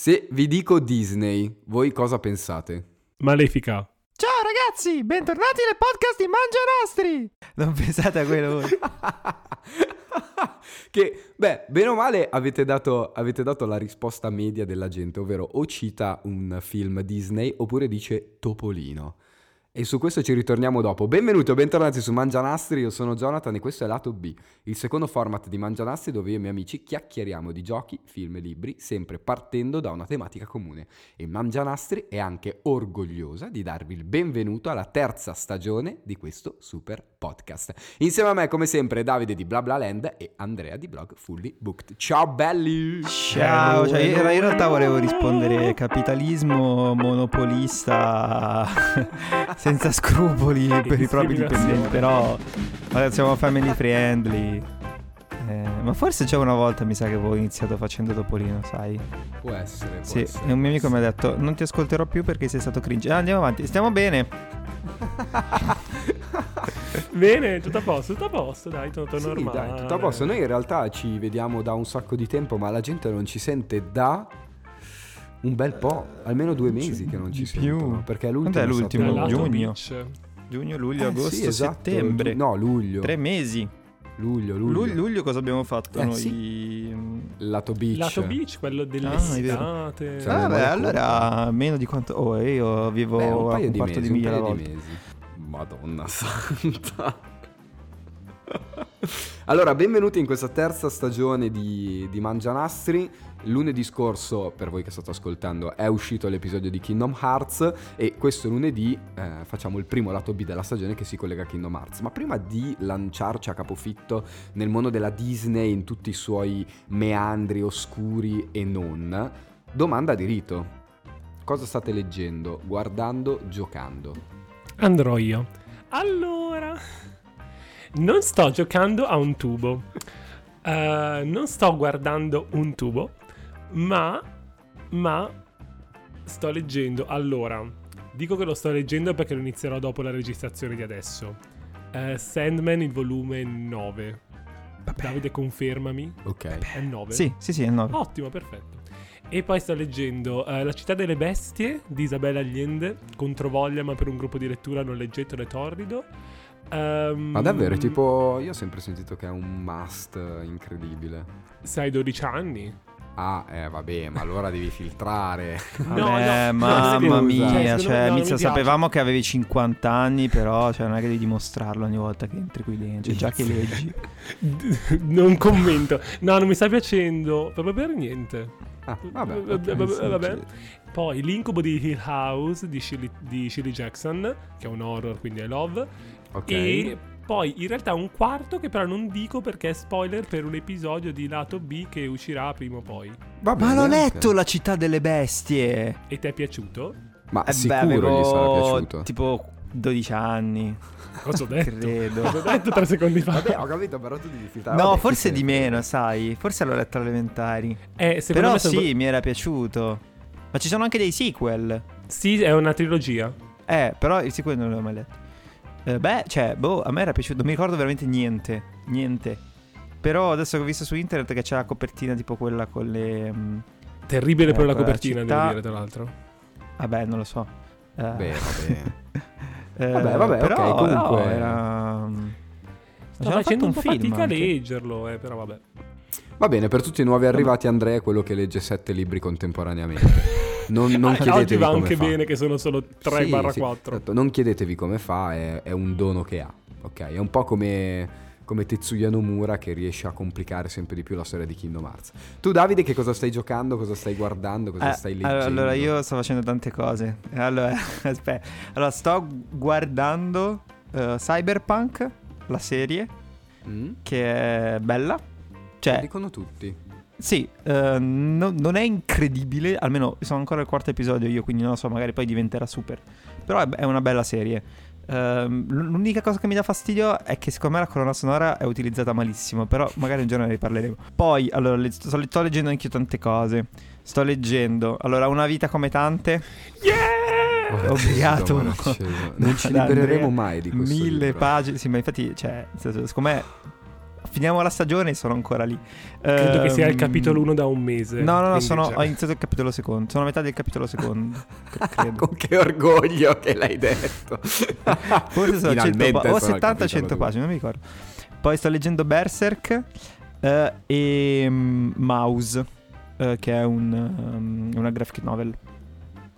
Se vi dico Disney, voi cosa pensate? Malefica. Ciao ragazzi, bentornati nel podcast di Mangianastri! Non pensate a quello voi. che, beh, bene o male avete dato, avete dato la risposta media della gente, ovvero o cita un film Disney oppure dice Topolino. E su questo ci ritorniamo dopo. Benvenuti o bentornati su Mangianastri, io sono Jonathan e questo è Lato B, il secondo format di Mangianastri dove io e i miei amici chiacchieriamo di giochi, film e libri, sempre partendo da una tematica comune. E Mangianastri è anche orgogliosa di darvi il benvenuto alla terza stagione di questo super podcast. Insieme a me, come sempre, Davide di Bla Bla Land e Andrea di blog Fully Booked. Ciao belli! Ciao, cioè, io in realtà volevo rispondere capitalismo monopolista senza scrupoli per i propri dipendenti, però vabbè, siamo family friendly. Eh, ma forse già una volta mi sa che avevo iniziato facendo Topolino, sai? Può essere, può Sì, essere. e un mio amico mi ha detto non ti ascolterò più perché sei stato cringe. Ah, andiamo avanti, stiamo bene. Bene, tutto a posto, tutto a posto, dai, tutto Sì, normale. dai, tutto a posto. Noi in realtà ci vediamo da un sacco di tempo, ma la gente non ci sente da un bel po', almeno due mesi che non ci Di sentono. più. Perché l'ultimo Quando è è l'ultimo? Giugno. Giugno, luglio, Eh, agosto, sì, esatto, settembre. lu- No, luglio. Tre mesi. Luglio, luglio. Luglio, luglio cosa abbiamo fatto Eh, noi? sì. Lato Beach. Lato Beach, quello Ah, è dell'estate. Cioè, Ah, beh, allora meno di quanto... Oh, io vivo Beh, a un paio un di quarto mesi, di miglia alla di volta. mesi. Madonna santa. Allora, benvenuti in questa terza stagione di, di Mangianastri. Lunedì scorso, per voi che state ascoltando, è uscito l'episodio di Kingdom Hearts e questo lunedì eh, facciamo il primo lato B della stagione che si collega a Kingdom Hearts. Ma prima di lanciarci a capofitto nel mondo della Disney in tutti i suoi meandri oscuri e non, domanda di rito. Cosa state leggendo, guardando, giocando? Andrò io. Allora, non sto giocando a un tubo. Eh, non sto guardando un tubo, ma, ma sto leggendo. Allora, dico che lo sto leggendo perché lo inizierò dopo la registrazione di adesso. Eh, Sandman, il volume 9. Davide, confermami. Ok. È 9? Sì, sì, sì, è 9. Ottimo, perfetto. E poi sto leggendo eh, La città delle bestie di Isabella Allende, controvoglia ma per un gruppo di lettura non leggetelo e torrido. Ehm, Ma davvero, tipo, io ho sempre sentito che è un must incredibile. Sai 12 anni? Ah, eh, vabbè, ma allora devi filtrare. No, Vabbè, no, mamma mia. Cioè, cioè, no, sapevamo che avevi 50 anni, però cioè, non è che devi dimostrarlo ogni volta che entri qui dentro, cioè, già che leggi. non commento. No, non mi sta piacendo proprio per niente. Ah, vabbè. Vabbè, vabbè. Poi l'incubo di Hill House di Shirley, di Shirley Jackson, che è un horror, quindi I love. Ok. E poi in realtà un quarto che però non dico perché è spoiler per un episodio di lato B che uscirà prima o poi. Va Ma l'ho letto La città delle bestie. E ti è piaciuto? Ma Eh beh, sicuro avevo gli sarà piaciuto. Tipo 12 anni, Cosa ho detto? credo. Cosa ho detto tre secondi fa? Vabbè, ho capito, però tu devi filtrare. No, Vabbè, forse di meno, sai. Forse l'ho letto alle elementari. Eh, Però me sono- sì, mi era piaciuto. Ma ci sono anche dei sequel. Sì, è una trilogia. Eh, però il sequel non l'ho mai letto. Eh, beh, cioè, boh, a me era piaciuto. Non mi ricordo veramente niente. Niente. Però adesso che ho visto su internet che c'è la copertina tipo quella con le... mm, Terribile per Eh, la quella copertina, città- devo dire, tra l'altro. Vabbè, non lo so. Eh, Beh, vabbè. eh, vabbè, vabbè, però, ok, comunque- no, era... mm, Sto facendo un po' film fatica a leggerlo, eh, però vabbè. Va bene, per tutti i nuovi arrivati, Andrea è quello che legge sette libri contemporaneamente. Non, non Ah, oggi chiedetevi va come anche fa. bene che sono solo 3 Sì, barra sì, 4. esatto, Non chiedetevi come fa, è, è un dono che ha. Ok, è un po' come, come Tetsuya Nomura che riesce a complicare sempre di più la storia di Kingdom Hearts. Tu, Davide, che cosa stai giocando? Cosa stai guardando? Cosa Eh, stai leggendo? Allora, io sto facendo tante cose. Allora, aspetta. Allora, sto guardando eh, Cyberpunk, la serie, Mm? che è bella. Lo Cioè, dicono tutti. Sì, eh, no- non è incredibile, almeno sono ancora al quarto episodio io, quindi non lo so, magari poi diventerà super. Però è, è una bella serie. L- l'unica cosa che mi dà fastidio è che secondo me la colonna sonora è utilizzata malissimo, però magari un giorno ne riparleremo. Poi, allora, le- sto, sto leggendo anch'io tante cose. Sto leggendo, allora, Una vita come tante. Yeah! Obbligato, Madonna, no? Non ci libereremo mai di questo Mille libro. pagine, sì, ma infatti, cioè, secondo me finiamo la stagione e sono ancora lì. Credo che sia il Ehm, capitolo 1 da un mese. No, no, no, sono- già- ho iniziato il capitolo secondo. Sono a metà del capitolo secondo. Con che orgoglio che l'hai detto. Forse sono 100 Finalmente pa- o sono al 70 capitolo 100 due. pagine, non mi ricordo. Poi sto leggendo Berserk eh, e mm, Mouse, eh, che è un, um, una graphic novel.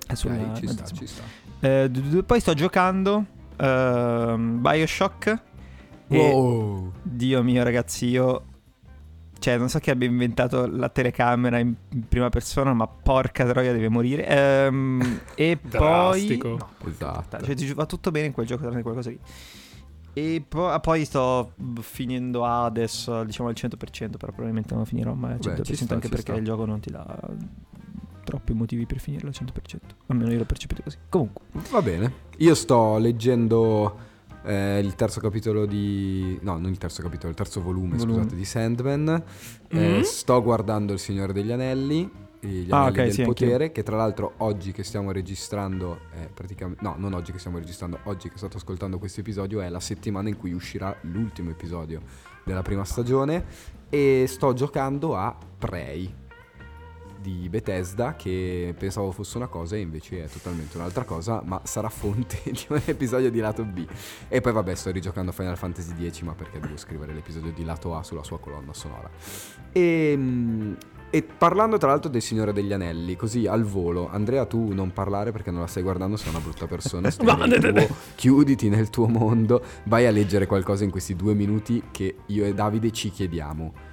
È sulla Ok, ci sta, ci sta. Eh, d- d- poi sto giocando ehm, Bioshock. Wow. Dio mio, ragazzi, io. Cioè, non so chi abbia inventato la telecamera in, prima persona, ma porca troia, deve morire. Ehm, e Drastico. poi. No, Esatto. cioè, ti va tutto bene in quel gioco, tranne qualcosa lì. E po- ah, poi sto finendo Hades, diciamo al 100%, però probabilmente non finirò mai al 100%, Beh, sta, anche perché sta. il gioco non ti dà troppi motivi per finirlo al 100%. Almeno io l'ho percepito così. Comunque. Va bene. Io sto leggendo eh, il terzo capitolo di... No, non il terzo capitolo, il terzo volume, Volume. scusate, di Sandman. Eh, Mm? sto guardando Il Signore degli Anelli. e Gli Ah, Anelli ok, del sì, Potere, che tra l'altro oggi che stiamo registrando, è praticamente... No, non oggi che stiamo registrando, oggi che state ascoltando questo episodio è la settimana in cui uscirà l'ultimo episodio della prima stagione e sto giocando a Prey di Bethesda che pensavo fosse una cosa e invece è totalmente un'altra cosa, ma sarà fonte di un episodio di lato B. E poi vabbè, sto rigiocando Final Fantasy X, ma perché devo scrivere l'episodio di lato A sulla sua colonna sonora. E, mm, e parlando tra l'altro del Signore degli Anelli, così al volo, Andrea tu non parlare perché non la stai guardando, sei una brutta persona, nel tuo- chiuditi nel tuo mondo, vai a leggere qualcosa in questi due minuti che io e Davide ci chiediamo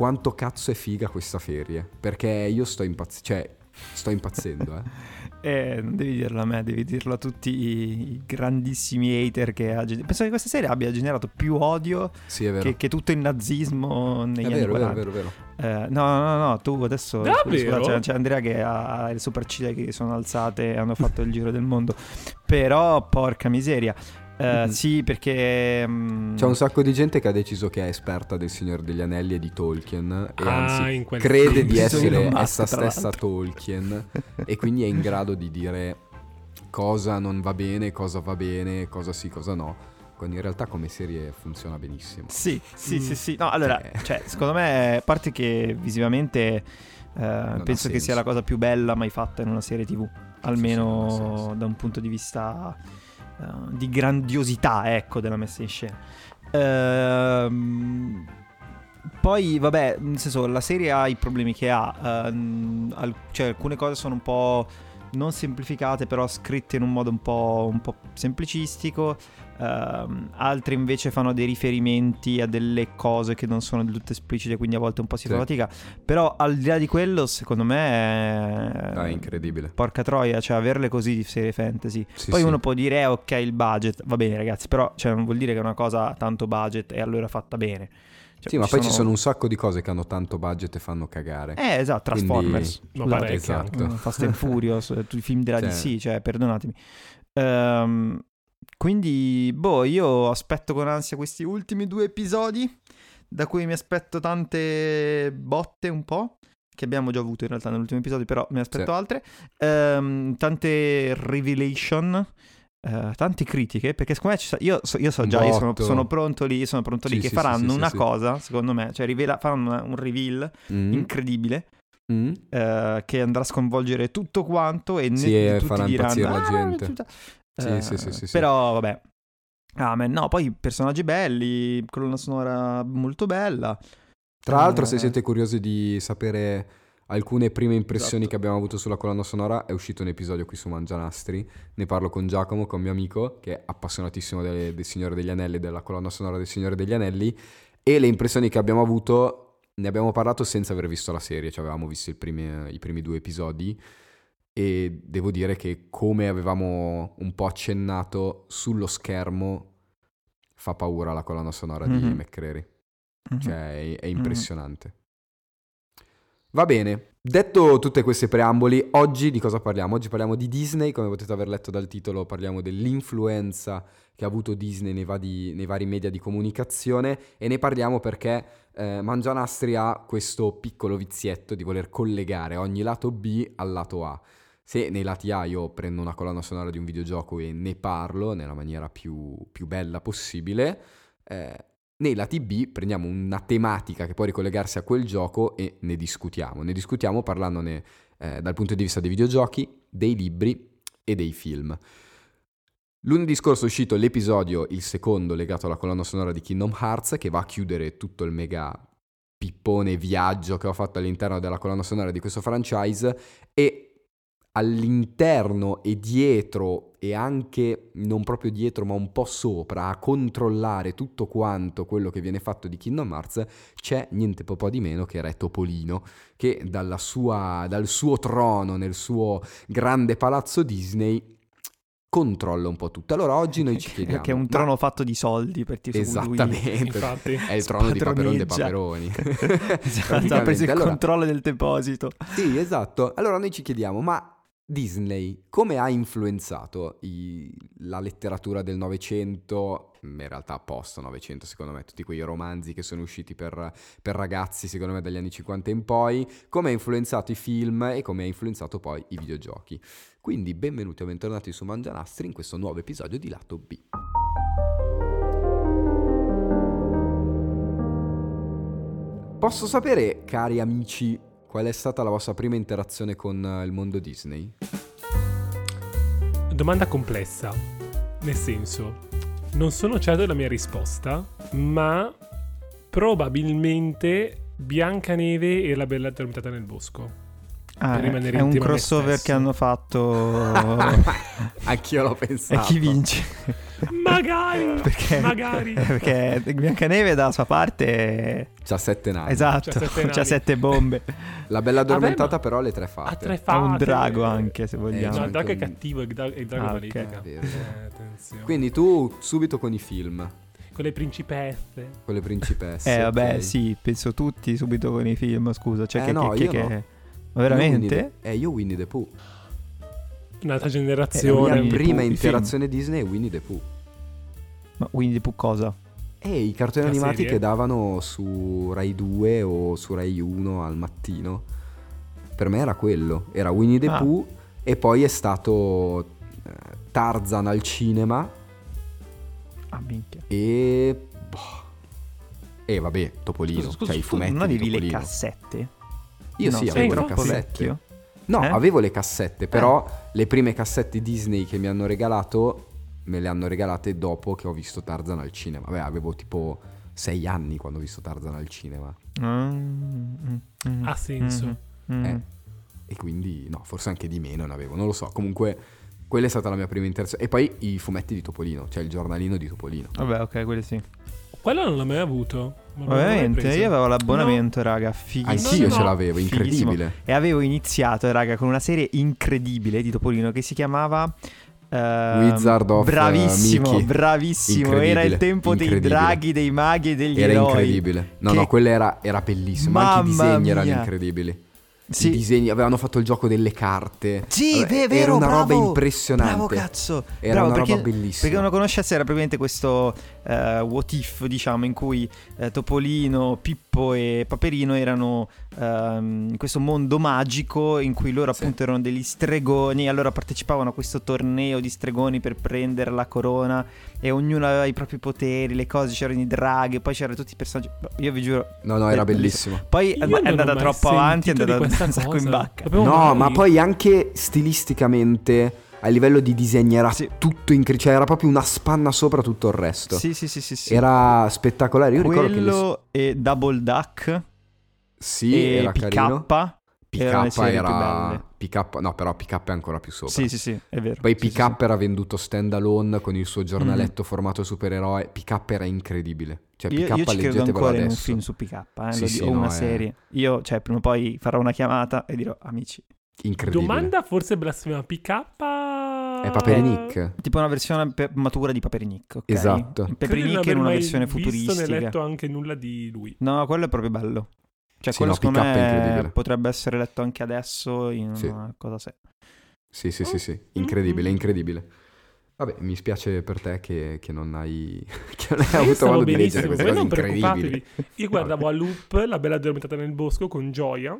quanto cazzo è figa questa ferie. Perché io sto impazzendo. Cioè, sto impazzendo, eh. Eh, non devi dirlo a me, devi dirlo a tutti i, grandissimi hater che ha generato. Penso che questa serie abbia generato più odio Sì, è vero. che, che tutto il nazismo negli è anni vero, è vero, 40. è vero, è vero. Eh, no, no, no, no, tu adesso scusa, c'è, c'è Andrea che ha le sopracciglia che sono alzate e hanno fatto il giro del mondo. Però, porca miseria. Mhm. Sì, perché... mm, C'è un sacco di gente che ha deciso che è esperta del Signore degli Anelli e di Tolkien. E Ah, anzi, in quel crede di essere Musk, essa stessa. Tolkien. e quindi è in grado di dire cosa non va bene, cosa va bene, cosa sì, cosa no. Quando in realtà come serie funziona benissimo. Sì, sì, Mm. sì, sì. No, allora, Eh. cioè, secondo me, a parte che visivamente eh, penso che sia la cosa più bella mai fatta in una serie TV, sì, almeno senso. da un punto di vista eh, di grandiosità, ecco, della messa in scena. Ehm, poi, vabbè, nel senso, la serie ha i problemi che ha, ehm, al- cioè alcune cose sono un po' non semplificate, però scritte in un modo un po', un po' semplicistico. Ehm, altre invece fanno dei riferimenti a delle cose che non sono del tutto esplicite, quindi a volte un po' si fa Sì. fatica. Però al di là di quello, secondo me è... Ah, è incredibile. Porca troia, cioè averle così di serie fantasy. Sì, Poi sì. uno può dire, eh, ok, il budget, va bene ragazzi, però cioè, non vuol dire che è una cosa ha tanto budget e allora fatta bene. Cioè, Sì, ma poi ci sono un sacco di cose che hanno tanto budget e fanno cagare. Eh, esatto, Quindi- Transformers. Scusate, parecchio. Esatto. Fast and Furious, eh, tutti i film della Cioè- DC, cioè, perdonatemi. Ehm, quindi, boh, io aspetto con ansia questi ultimi due episodi, da cui mi aspetto tante botte un po', che abbiamo già avuto in realtà nell'ultimo episodio, però ne aspetto Sì. altre. Ehm, tante revelation. eh, tante critiche perché secondo me ci sa- io, so, io so già io sono, sono pronto lì sono pronto lì Sì, che sì, faranno sì, sì, una sì. cosa secondo me cioè rivela, faranno un reveal Mm. incredibile Mm. eh, che andrà a sconvolgere tutto quanto e Sì, ne- e tutti farà diranno la "Ah, gente." tutta-" Sì, Eh, sì, sì, sì, sì. Però vabbè. Amen. No, poi personaggi belli, colonna sonora molto bella. Tra l'altro, Eh. se siete curiosi di sapere alcune prime impressioni Esatto. che abbiamo avuto sulla colonna sonora, è uscito un episodio qui su Mangianastri. Ne parlo con Giacomo, con mio amico, che è appassionatissimo delle- del Signore degli Anelli, della colonna sonora del Signore degli Anelli. E le impressioni che abbiamo avuto, ne abbiamo parlato senza aver visto la serie, cioè avevamo visto primi- i primi due episodi. E devo dire che, come avevamo un po' accennato sullo schermo, fa paura la colonna sonora di Mhm. McCreary. Mhm. Cioè, è, è impressionante. Va bene, detto tutte queste preamboli, oggi di cosa parliamo? Oggi parliamo di Disney, come potete aver letto dal titolo, parliamo dell'influenza che ha avuto Disney nei, vari- nei vari media di comunicazione e ne parliamo perché eh, Mangianastri ha questo piccolo vizietto di voler collegare ogni lato B al lato A. Se nei lati A io prendo una colonna sonora di un videogioco e ne parlo nella maniera più, più bella possibile, eh, nei lati B prendiamo una tematica che può ricollegarsi a quel gioco e ne discutiamo. Ne discutiamo parlandone eh, dal punto di vista dei videogiochi, dei libri e dei film. Lunedì scorso è uscito l'episodio, il secondo, legato alla colonna sonora di Kingdom Hearts, che va a chiudere tutto il mega pippone viaggio che ho fatto all'interno della colonna sonora di questo franchise e all'interno e dietro e anche non proprio dietro ma un po' sopra a controllare tutto quanto quello che viene fatto di Kingdom Hearts c'è niente po' di meno che Re Topolino che sua, dal suo trono nel suo grande palazzo Disney controlla un po' tutto. Allora oggi noi ci chiediamo... Che è un trono ma... fatto di soldi per ti Esattamente, Infatti. è il trono di Paperon de Paperoni. esatto, ha preso il allora... controllo del deposito. Sì, esatto. Allora noi ci chiediamo, ma Disney come ha influenzato i, la letteratura del Novecento, in realtà post Novecento secondo me, tutti quei romanzi che sono usciti per, per, ragazzi secondo me dagli anni 50 in poi, come ha influenzato i film e come ha influenzato poi i videogiochi. Quindi benvenuti o bentornati su Mangianastri in questo nuovo episodio di Lato B. Posso sapere, cari amici, Qual è stata la vostra prima interazione con eh, il mondo Disney? Domanda complessa, nel senso, non sono certo della mia risposta, ma probabilmente Biancaneve e la bella addormentata nel bosco. Ah, è un crossover che hanno fatto. Anch'io l'ho pensato. E chi vince? Magari, perché, magari. Perché Biancaneve dalla sua parte. C'ha sette navi. Esatto, c'ha sette, c'ha sette bombe. La bella addormentata, Vabbè, però, ha le tre fate. Ha tre fate. Ha un drago anche, se vogliamo. Eh, no, il drago è cattivo, il drago, il drago ah, è okay. eh, Quindi tu subito con i film. Con le principesse. Con le principesse. Eh, vabbè, okay. sì, penso tutti subito con i film, scusa. Cioè, eh, che, no, che, che, no. Ma veramente? Io eh, io Winnie the Pooh. Un'altra generazione. Eh, la prima interazione Disney è Winnie the Pooh. Ma Winnie the Pooh cosa? Eh, i cartoni la animati serie? che davano su Rai 2 o su Rai 1 al mattino. Per me era quello. Era Winnie the ah. Pooh e poi è stato eh, Tarzan al cinema. Ah, minchia. E... Boh. E vabbè, Topolino. Scusa, scusa, cioè i fumetti Non avevi le cassette? Io no, sì, avevo le cassette. Vecchio? No, eh? avevo le cassette, però eh. le prime cassette Disney che mi hanno regalato me le hanno regalate dopo che ho visto Tarzan al cinema. Vabbè, avevo tipo sei anni quando ho visto Tarzan al cinema. Mm, mm, ha senso. Mm, eh, e quindi, no, forse anche di meno ne avevo, non lo so. Comunque, quella è stata la mia prima interazione. E poi i fumetti di Topolino, cioè il giornalino di Topolino. Vabbè, ok, quelli sì. Quello non l'ho mai avuto. Ovviamente, io avevo l'abbonamento, no. raga, fighissimo. Anch'io no, ce l'avevo, incredibile. E avevo iniziato, raga, con una serie incredibile di Topolino che si chiamava Uh, Wizard of eh, bravissimo, Mickey. bravissimo. Era il tempo dei draghi, dei maghi e degli era eroi. Era incredibile. No, che... no, quello era, era bellissimo. Mamma Anche i disegni mia. erano incredibili. Sì. Disegni, avevano fatto il gioco delle carte. Sì, Vabbè, vero, Era una bravo, roba impressionante. Bravo cazzo. Era bravo, una perché, roba bellissima. Perché non conoscesse era praticamente questo uh, what if, diciamo, in cui uh, Topolino, Pippo e Paperino erano in questo mondo magico in cui loro appunto sì. erano degli stregoni. Allora partecipavano a questo torneo di stregoni per prendere la corona e ognuno aveva i propri poteri, le cose, c'erano i draghi, poi c'erano tutti i personaggi. Io vi giuro. No, no, era bellissimo. bellissimo. Poi Io è andata troppo avanti, è andata un sacco in bacca. No, ma poi anche stilisticamente a livello di disegni era sì. tutto incredibile, cioè era proprio una spanna sopra tutto il resto. Sì, sì, sì, sì, sì. Era spettacolare. Io Quello ricordo che le... e Double Duck. Sì, e era PK, carino. PK era PK, no, però PK è ancora più sopra. Sì, sì, sì, è vero. Poi sì, PK sì, era venduto stand alone con il suo giornaletto mm. formato supereroe. PK era incredibile. Cioè, io, PK io ci credo ancora adesso. in un film su PK, eh, sì, sì, o no, una è... serie. Io, cioè, prima o poi farò una chiamata e dirò, amici. Incredibile. Domanda forse blasfema PK è Paperinik. Tipo una versione pe- matura di Paperinik, ok? Esatto. Paperinik è una versione futuristica. Non ho letto anche nulla di lui. No, quello è proprio bello. Cioè, sì, quello no, secondo me potrebbe essere letto anche adesso in sì. una cosa se. Sì, sì, sì, sì, incredibile, incredibile. Vabbè, mi spiace per te che, che non hai, che non hai avuto modo di leggere queste cose non incredibili. Io guardavo a loop La bella addormentata nel bosco con gioia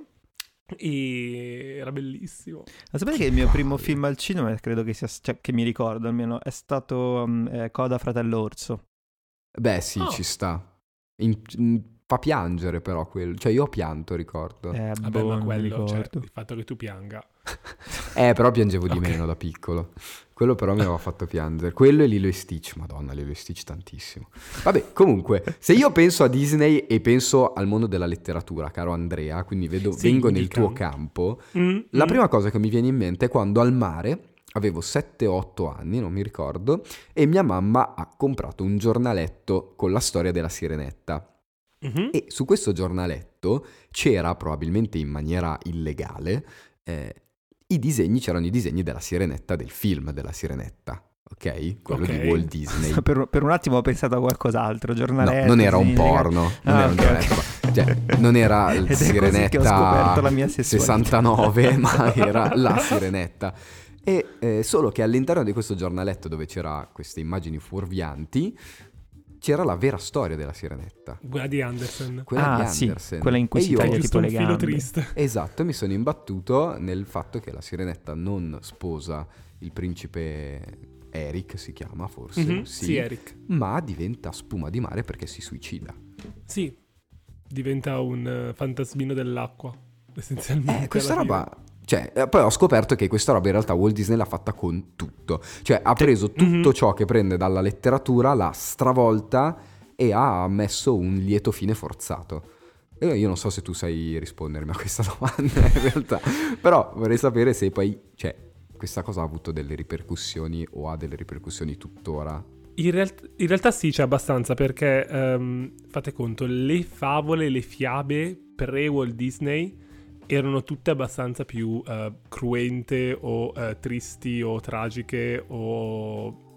e era bellissimo. Ma sapete che il mio primo film al cinema, credo che sia, cioè che mi ricordo almeno, è stato um, eh, Coda Fratello Orso. Beh sì, oh. ci sta. In- in- fa piangere però quello, cioè io ho pianto ricordo. Eh, Eh, Vabbè, boh, ma quello, cioè, il fatto che tu pianga. però piangevo di Ok. meno da piccolo. Quello però mi aveva fatto piangere. Quello e Lilo e Stitch, madonna, Lilo e Stitch tantissimo. Vabbè, comunque, se io penso a Disney e penso al mondo della letteratura, caro Andrea, quindi vedo, Sì, vengo nel tuo campo, Mm, La mm. prima cosa che mi viene in mente è quando al mare, avevo 7-8 anni, non mi ricordo, e mia mamma ha comprato un giornaletto con la storia della sirenetta. Mhm. E su questo giornaletto c'era, probabilmente in maniera illegale, eh, i disegni, c'erano i disegni della sirenetta, del film della sirenetta, ok? Quello Ok. di Walt Disney. per, per un attimo ho pensato a qualcos'altro, No, giornaletto. non era un porno, non Ah, era un ok, ok. giornaletto, cioè, non era sirenetta la mia sessualità. 69, ma era la sirenetta. E eh, solo che all'interno di questo giornaletto dove c'era queste immagini fuorvianti, c'era la vera storia della sirenetta. Quella di Anderson. Quella Ah, di sì, Andersen. quella in cui E si taglia tipo un le filo gambe. triste. Esatto, mi sono imbattuto nel fatto che la sirenetta non sposa il principe Eric, si chiama forse, Mhm, sì, Sì, Eric. ma diventa spuma di mare perché si suicida. Sì, diventa un eh, fantasmino dell'acqua, essenzialmente. Eh, questa roba. Cioè, eh, poi ho scoperto che questa roba in realtà Walt Disney l'ha fatta con tutto. Cioè, ha preso tutto Mhm. ciò che prende dalla letteratura, l'ha stravolta e ha messo un lieto fine forzato. Io non so se tu sai rispondermi a questa domanda in realtà. Però vorrei sapere se poi, cioè, questa cosa ha avuto delle ripercussioni o ha delle ripercussioni tuttora. In, real- in realtà sì, c'è abbastanza perché ehm, fate conto, le favole, le fiabe pre-Walt Disney erano tutte abbastanza più eh, cruente o eh, tristi o tragiche o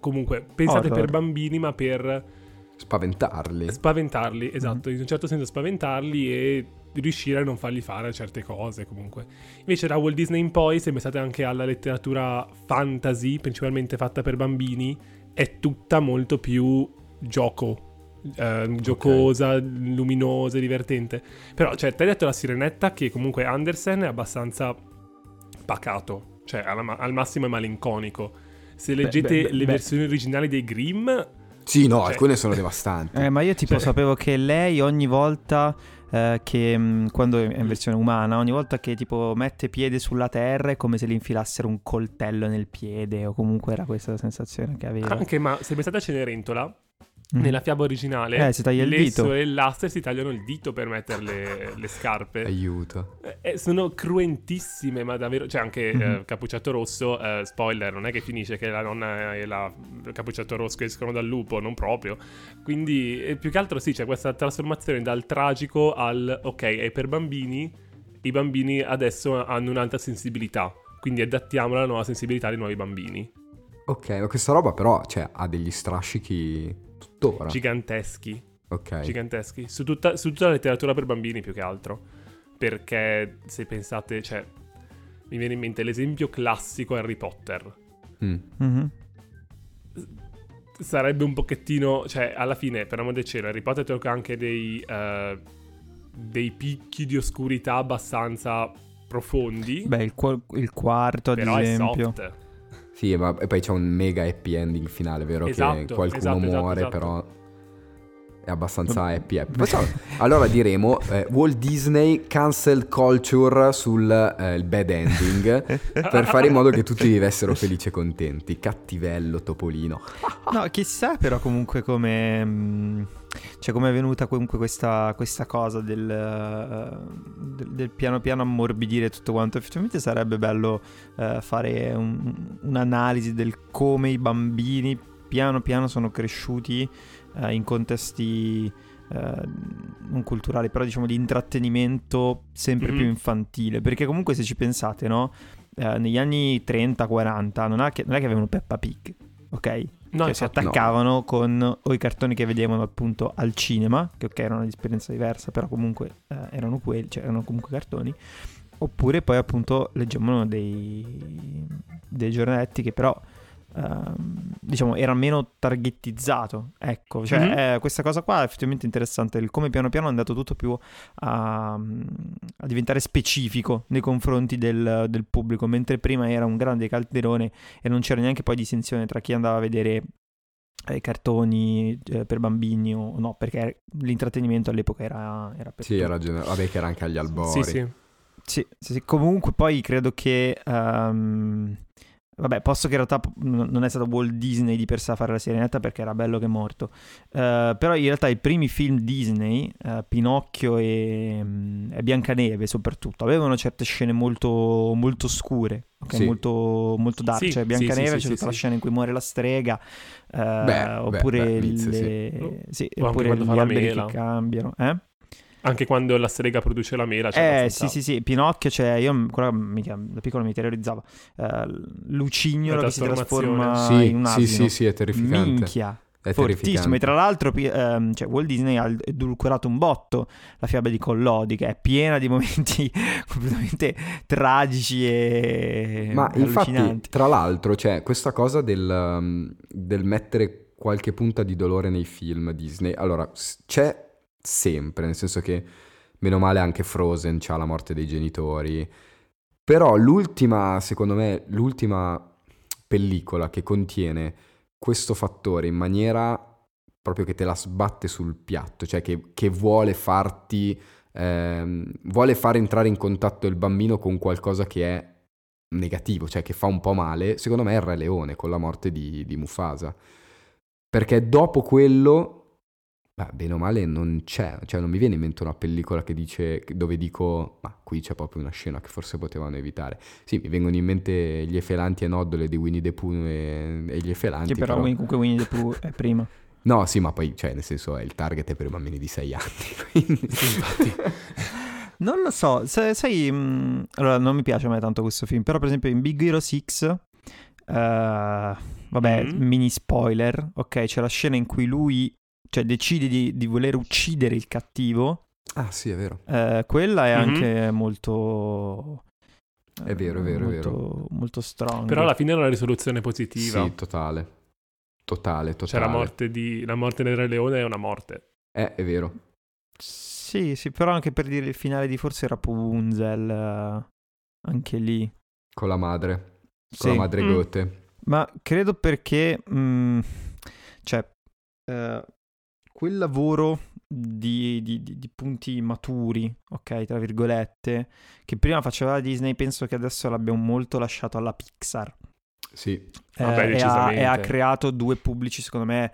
comunque pensate Horror. per bambini ma per Spaventarli. spaventarli, esatto, in un certo senso spaventarli e riuscire a non fargli fare certe cose comunque. Invece da Walt Disney in poi, se pensate anche alla letteratura fantasy, principalmente fatta per bambini, è tutta molto più gioco, eh, giocosa, luminosa, divertente. Però, cioè, ti hai detto la sirenetta che comunque Andersen è abbastanza pacato, cioè alla al massimo è malinconico. Se leggete beh, beh, le beh. versioni originali dei Grimm, Sì, no, Cioè- alcune sono devastanti. Eh, ma io tipo Cioè- sapevo che lei ogni volta eh, che, mh, quando è in versione umana, ogni volta che tipo mette piede sulla terra è come se le infilassero un coltello nel piede o comunque era questa la sensazione che aveva. anche ma se pensate a Cenerentola. Nella fiaba originale, Eh, si taglia il le dito. sorellastre si tagliano il dito per mettere le, le scarpe. Aiuto. Eh, eh, sono cruentissime, ma davvero. Cioè, anche Mhm. eh, Cappuccetto Rosso, eh, spoiler, non è che finisce che la nonna e la Cappuccetto Rosso escono dal lupo, non proprio. Quindi, eh, più che altro, sì, c'è questa trasformazione dal tragico al ok, è per bambini. I bambini adesso hanno un'alta sensibilità. Quindi adattiamola alla nuova sensibilità dei nuovi bambini. Ok, ma questa roba però cioè, ha degli strascichi tuttora. Giganteschi. ok. giganteschi su tutta, su tutta la letteratura per bambini più che altro perché se pensate cioè mi viene in mente l'esempio classico Harry Potter Mm. Mhm. sarebbe un pochettino cioè alla fine per amore del cielo Harry Potter tocca anche dei eh, dei picchi di oscurità abbastanza profondi Beh, il, qua- il quarto ad però è esempio. soft Sì, ma e poi c'è un mega happy ending finale, vero? che Esatto, qualcuno esatto, esatto, muore, esatto. però è abbastanza happy happy. Facciamo- allora diremo eh, Walt Disney cancel culture sul eh, il bad ending per fare in modo che tutti vivessero felici e contenti. Cattivello, Topolino. No, chissà però comunque come... Cioè come è venuta comunque questa, questa cosa del, eh, del, del piano piano ammorbidire tutto quanto. Effettivamente sarebbe bello eh, fare un- un'analisi del come i bambini piano piano sono cresciuti eh, in contesti eh, non culturali, però diciamo di intrattenimento sempre Mhm. più infantile. Perché comunque se ci pensate, no? Eh, negli anni 30-40 non, è che- non è che avevano Peppa Pig, ok? No Cioè, si attaccavano con o i cartoni che vedevano appunto al cinema, che ok era un'esperienza diversa, però comunque eh, erano quelli, cioè erano comunque cartoni, oppure poi appunto leggevano dei, dei giornaletti che però ehm, diciamo era meno targettizzato, ecco, cioè Mhm. eh, questa cosa qua è effettivamente interessante, il come piano piano è andato tutto più a, a diventare specifico nei confronti del, del pubblico, mentre prima era un grande calderone e non c'era neanche poi distinzione tra chi andava a vedere ai cartoni eh, per bambini o no, perché l'intrattenimento all'epoca era, era per Sì, tutti. era gener- vabbè che era anche agli albori. Sì, sì. Sì, sì, sì. comunque poi credo che... ehm, vabbè, posto che in realtà non è stato Walt Disney di per sé a fare la sirenetta perché era bello che è morto. Eh, però in realtà i primi film Disney, eh, Pinocchio e, mm, e Biancaneve soprattutto, avevano certe scene molto, molto scure, ok? Sì. molto, molto dark. Sì, cioè Biancaneve sì, c'è sì, tutta sì, la sì. scena in cui muore la strega, eh, beh, oppure beh, Miz, le- sì, O anche oppure gli alberi che cambiano. Eh? Anche quando la strega produce la mela. c'è Eh sì sì sì, Pinocchio c'è, io quello mi, da piccolo mi terrorizzava, Eh, Lucignolo che si trasforma Sì, in un sì, asino. sì, sì, è terrificante. Minchia, È fortissimo. terrificante. E tra l'altro ehm, cioè, Walt Disney ha edulcorato un botto la fiaba di Collodi, che è piena di momenti completamente tragici e Ma infatti, allucinanti. tra l'altro, c'è questa cosa del, del mettere qualche punta di dolore nei film Disney. Allora, c'è sempre, nel senso che, meno male, anche Frozen c'ha la morte dei genitori. Però l'ultima, secondo me, l'ultima pellicola che contiene questo fattore in maniera proprio che te la sbatte sul piatto, cioè che, che vuole farti, ehm, vuole far entrare in contatto il bambino con qualcosa che è negativo, cioè che fa un po' male, secondo me è il Re Leone con la morte di, di Mufasa. Perché dopo quello, beh, bene o male, non c'è, cioè non mi viene in mente una pellicola che dice, dove dico, ma qui c'è proprio una scena che forse potevano evitare. Sì, mi vengono in mente gli efelanti e noddole di Winnie the Pooh e, e gli efelanti. Che però però- comunque Winnie the Pooh è prima. No, sì, ma poi, cioè, nel senso, è il target è per i bambini di 6 anni, quindi... Infatti. Non lo so, sai, sai, mh, allora non mi piace me tanto questo film, però per esempio in Big Hero 6, eh, vabbè, Mm. mini spoiler, ok, c'è la scena in cui lui, cioè, decide di, di voler uccidere il cattivo, Ah, sì, è vero. eh, quella è Mhm. anche molto... È vero, è vero, è molto, Molto strong. Però alla fine è una risoluzione positiva. Sì, totale. Totale, totale. Cioè la morte, di, la morte del Re Leone è una morte. Eh, è vero. Sì, sì, però anche per dire il finale di forse Rapunzel, eh, anche lì. Con la madre. Con Sì. la madre Mm. Gote. Ma credo perché, mh, cioè, eh, quel lavoro di, di- di- di punti maturi, ok, tra virgolette, che prima faceva la Disney, penso che adesso l'abbiamo molto lasciato alla Pixar. Sì. Eh, Vabbè, e, ha, e ha creato due pubblici, secondo me,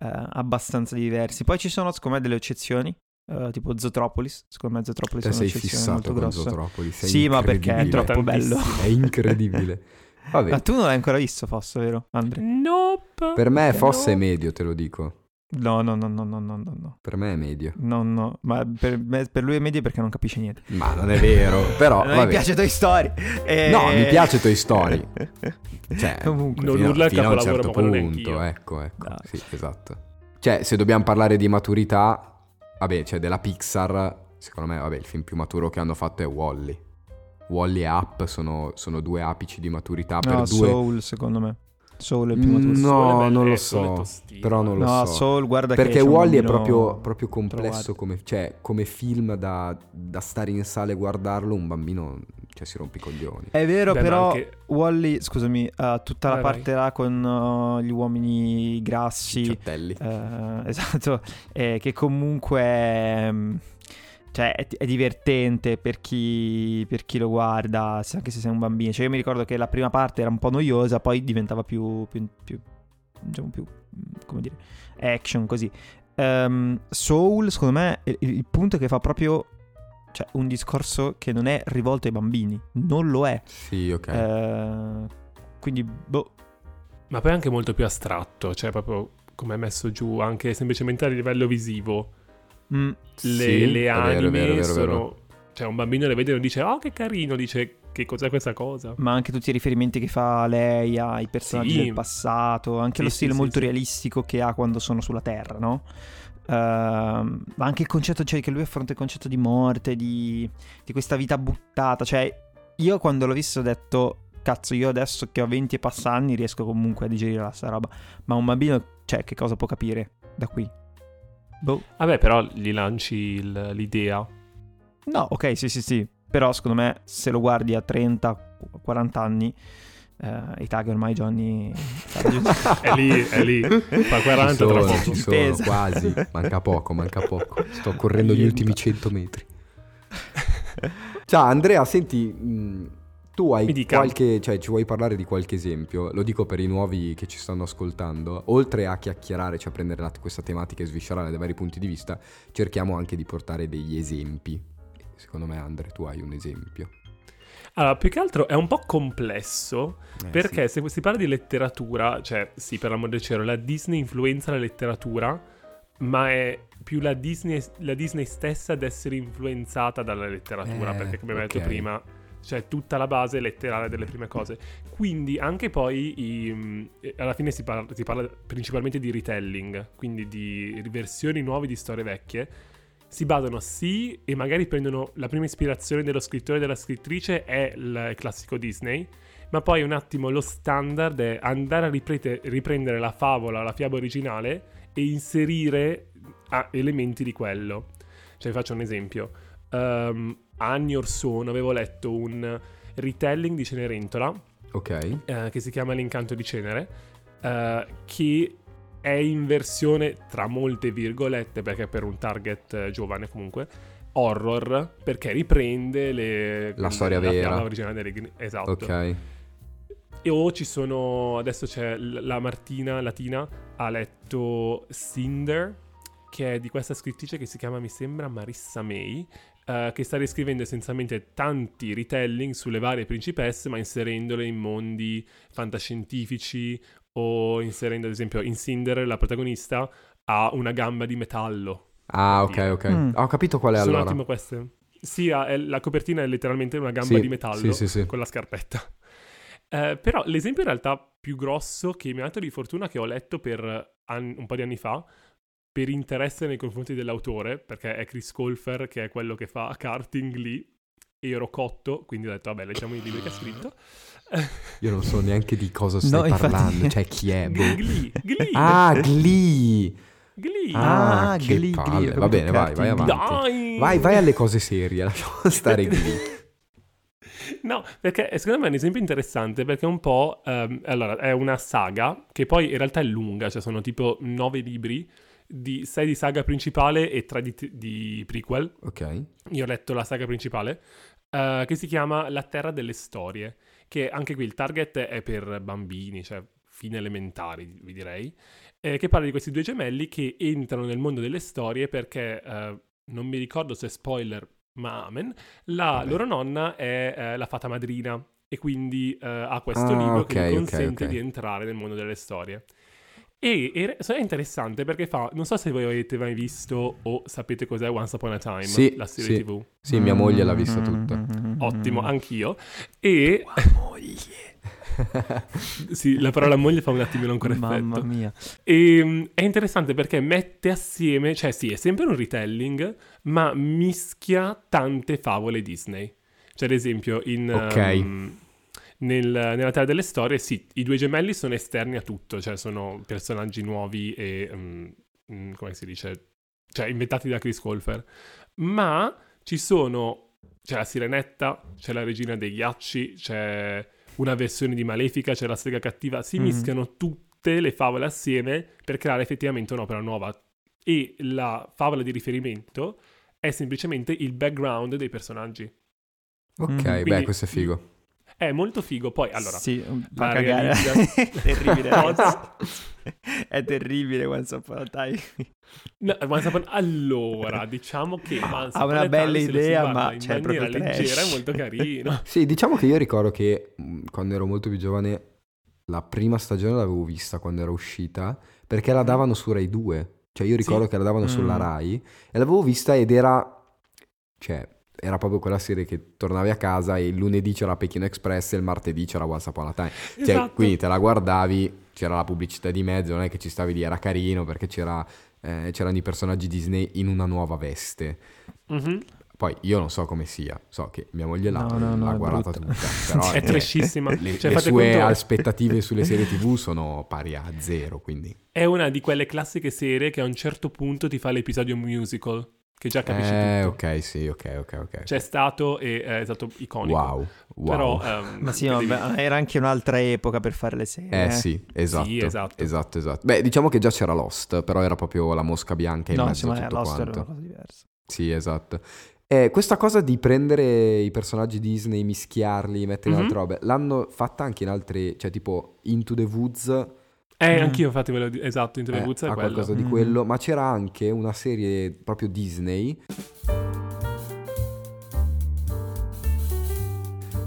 eh, abbastanza diversi. Poi ci sono, secondo me, delle eccezioni, eh, tipo Zootropolis. Secondo me Zootropolis Te è un'eccezione molto grossa. Zootropoli. Sei Sì, ma perché è troppo bello. È incredibile. Vabbè, Ma tu non l'hai ancora visto, Fosso, vero, Andre? Nope. per me fosse no. medio, te lo dico. No, no, no, no, no, no, no, no. Per me è medio. No, no, ma per, me- per lui è medio perché non capisce niente. Ma non è vero. Però, non vabbè. mi piace Toy Story. Eh, No, mi piace Toy Story. Cioè, Comunque. Non fino, urla il fino a un capolavoro, certo punto. Ecco, ecco. Dai. Sì, esatto. Cioè, se dobbiamo parlare di maturità, vabbè, cioè della Pixar, secondo me, vabbè, il film più maturo che hanno fatto è Wally. Wally e Up sono, sono due apici di maturità per No, due... Soul, secondo me. Soul è il più maturo. Mm, Soul No, non lo so. Però non lo No, so. Soul, guarda che Perché Wally è proprio, proprio complesso come, cioè, come film da, da stare in sala e guardarlo, un bambino cioè, si rompe i coglioni. È vero, Beh, però anche- Wally, scusami, ha tutta la Vai, parte là con uh, gli uomini grassi. Ciottelli. Eh, esatto, eh, che comunque ehm, cioè, è, è divertente per chi, per chi lo guarda, anche se sei un bambino. Cioè, io mi ricordo che la prima parte era un po' noiosa, poi diventava più, più, più, diciamo più, mm, come dire, action così. Ehm, Soul, secondo me, il, il punto è che fa proprio cioè, un discorso che non è rivolto ai bambini, non lo è. Sì, ok. Eh, quindi, boh, Ma poi è anche molto più astratto, cioè proprio come è messo giù, anche semplicemente a livello visivo. Mm, Le, Sì, le anime vero, vero, sono... vero. Cioè un bambino le vede e non dice, oh che carino, dice, che cos'è questa cosa? ma anche tutti i riferimenti che fa lei ai personaggi Sì. del passato, anche Sì, lo stile molto realistico che ha quando sono sulla Terra, no? Ehm, ma anche il concetto, cioè che lui affronta il concetto di morte, di, di questa vita buttata, cioè io quando l'ho visto ho detto, cazzo io adesso che ho 20 e passa anni riesco comunque a digerire la sta roba, ma un bambino, cioè che cosa può capire da qui? Boh. Vabbè, però gli lanci il- l'idea. No, ok, sì, sì, sì. Però secondo me se lo guardi a 30, 40 anni, Eh, I tag ormai Johnny è lì, è lì. Fa 40 ci sono, tra poco. ci sono, quasi. Manca poco, manca poco. Sto correndo gli ultimi 100 metri. Ciao Andrea, senti, mh, tu hai qualche, cioè ci vuoi parlare di qualche esempio? Lo dico per i nuovi che ci stanno ascoltando. Oltre a chiacchierare, cioè a prendere la- questa tematica e sviscerarla dai vari punti di vista, cerchiamo anche di portare degli esempi. Secondo me Andre, tu hai un esempio. Allora, più che altro è un po' complesso Eh, perché sì. se si parla di letteratura, cioè sì, per l'amor del cielo, la Disney influenza la letteratura, ma è più la Disney, la Disney stessa ad essere influenzata dalla letteratura, Eh, perché come abbiamo ok. detto prima, c'è tutta la base letteraria delle prime cose. Quindi anche poi i- alla fine si parla, si parla principalmente di retelling, quindi di versioni nuove di storie vecchie. Si basano sì e magari prendono la prima ispirazione dello scrittore e della scrittrice è il classico Disney, ma poi un attimo lo standard è andare a riprete- riprendere la favola, la fiaba originale e inserire ah, elementi di quello. Cioè, faccio un esempio. Ehm, anni or sono avevo letto un retelling di Cenerentola Ok. eh, che si chiama L'incanto di Cenere, eh, che è in versione tra molte virgolette, perché è per un target eh, giovane comunque, horror, perché riprende le, La storia la vera. originale delle Esatto. Ok. E o ci sono, adesso c'è la Martina Latina, ha letto Cinder, che è di questa scrittrice che si chiama, mi sembra, Marissa May, eh, che sta riscrivendo essenzialmente tanti retelling sulle varie principesse, ma inserendole in mondi fantascientifici o inserendo, ad esempio, in Cinder la protagonista ha una gamba di metallo. Ah, ok, ok. Mm. Ho capito qual è Sono un allora. attimo queste. Sì, la copertina è letteralmente una gamba Sì, di metallo sì, sì, sì. con la scarpetta. Eh, però l'esempio in realtà più grosso che mi ha dato di fortuna che ho letto per an- un po' di anni fa, per interesse nei confronti dell'autore, perché è Chris Colfer che è quello che fa karting lì, e ero cotto, quindi ho detto vabbè leggiamo i libri che ha scritto. Io non so neanche di cosa stai No, infatti- parlando. Cioè, chi è? Boh. Glee, Glee, Ah, Glee. Glee. Ah, Ah, che Glee, Glee, palle. Va bene, vai, vai avanti. Dai! Vai, vai alle cose serie, lasciamo stare Glee. No, perché secondo me è un esempio interessante perché è un po'... ehm, allora, è una saga che poi in realtà è lunga, cioè sono tipo nove libri, di, sei di saga principale e tre di, di prequel. Ok. Io ho letto la saga principale, eh, che si chiama La Terra delle Storie, che anche qui il target è per bambini, cioè fine elementari, vi direi, eh, che parla di questi due gemelli che entrano nel mondo delle storie perché, eh, non mi ricordo se è spoiler, ma amen, la Vabbè. loro nonna è eh, la fata madrina e quindi ha questo Ah, libro ok, che gli consente ok. di entrare nel mondo delle storie. E è interessante perché fa, non so se voi avete mai visto o sapete cos'è Once Upon a Time, Sì, la serie sì. tv. Sì, mia moglie l'ha vista tutta. Mm. Ottimo, anch'io. E moglie. sì, la parola moglie fa un attimino ancora Mamma effetto. mia. E mm, è interessante perché mette assieme, cioè sì, è sempre un retelling, ma mischia tante favole Disney. Cioè, ad esempio, in, Ok. ehm, nel- nella Terra delle Storie, sì, i due gemelli sono esterni a tutto, cioè sono personaggi nuovi e, mm, mm, come si dice, cioè inventati da Chris Colfer. Ma ci sono, c'è la Sirenetta, c'è la Regina dei Ghiacci, c'è una versione di Malefica, c'è la strega cattiva, si Mhm. mischiano tutte le favole assieme per creare effettivamente un'opera nuova. E la favola di riferimento è semplicemente il background dei personaggi. Ok, beh, Quindi- questo è figo. È molto figo. Poi, allora, Sì, fa la cagare. realizza- È terribile. È terribile Once Upon a Time. no, Upon- allora, diciamo che Once Ha Upon una Time, bella si idea, ma in c'è maniera proprio leggera è molto carino. Sì, diciamo che io ricordo che mh, quando ero molto più giovane la prima stagione l'avevo vista quando era uscita perché la davano su Rai 2. Cioè io ricordo Sì. che la davano sulla Mm. Rai e l'avevo vista ed era cioè era proprio quella serie che tornavi a casa e il lunedì c'era Pechino Express e il martedì c'era Once Upon a Time. Cioè, Esatto. quindi te la guardavi, c'era la pubblicità di mezzo, non è che ci stavi lì, era carino perché c'era, eh, c'erano i personaggi Disney in una nuova veste. Mhm. Poi io non so come sia, so che mia moglie l'ha, No, no, no, l'ha guardata brutta. tutta, però È trashissima. Le, Cioè, le fate sue conto- aspettative sulle serie TV sono pari a zero, quindi È una di quelle classiche serie che a un certo punto ti fa l'episodio musical. Che già capisci Eh, tutto. ok, sì, ok, ok, ok. C'è stato e è stato iconico. wow, wow. Però, ehm, Ma sì, devi- vabbè, era anche un'altra epoca per fare le serie. Eh sì, esatto. Sì, esatto. Esatto, esatto. Beh, diciamo che già c'era Lost, però era proprio la mosca bianca in No, mezzo sì, a ma tutto Lost era quanto. una cosa diversa. Sì, esatto. Eh, questa cosa di prendere i personaggi Disney, mischiarli, metterli in Mhm. altre robe, l'hanno fatta anche in altri, cioè tipo Into the Woods, Eh, Mm. anch'io infatti volevo dire, esatto, in eh, è ha quello. qualcosa di Mhm. quello, ma c'era anche una serie proprio Disney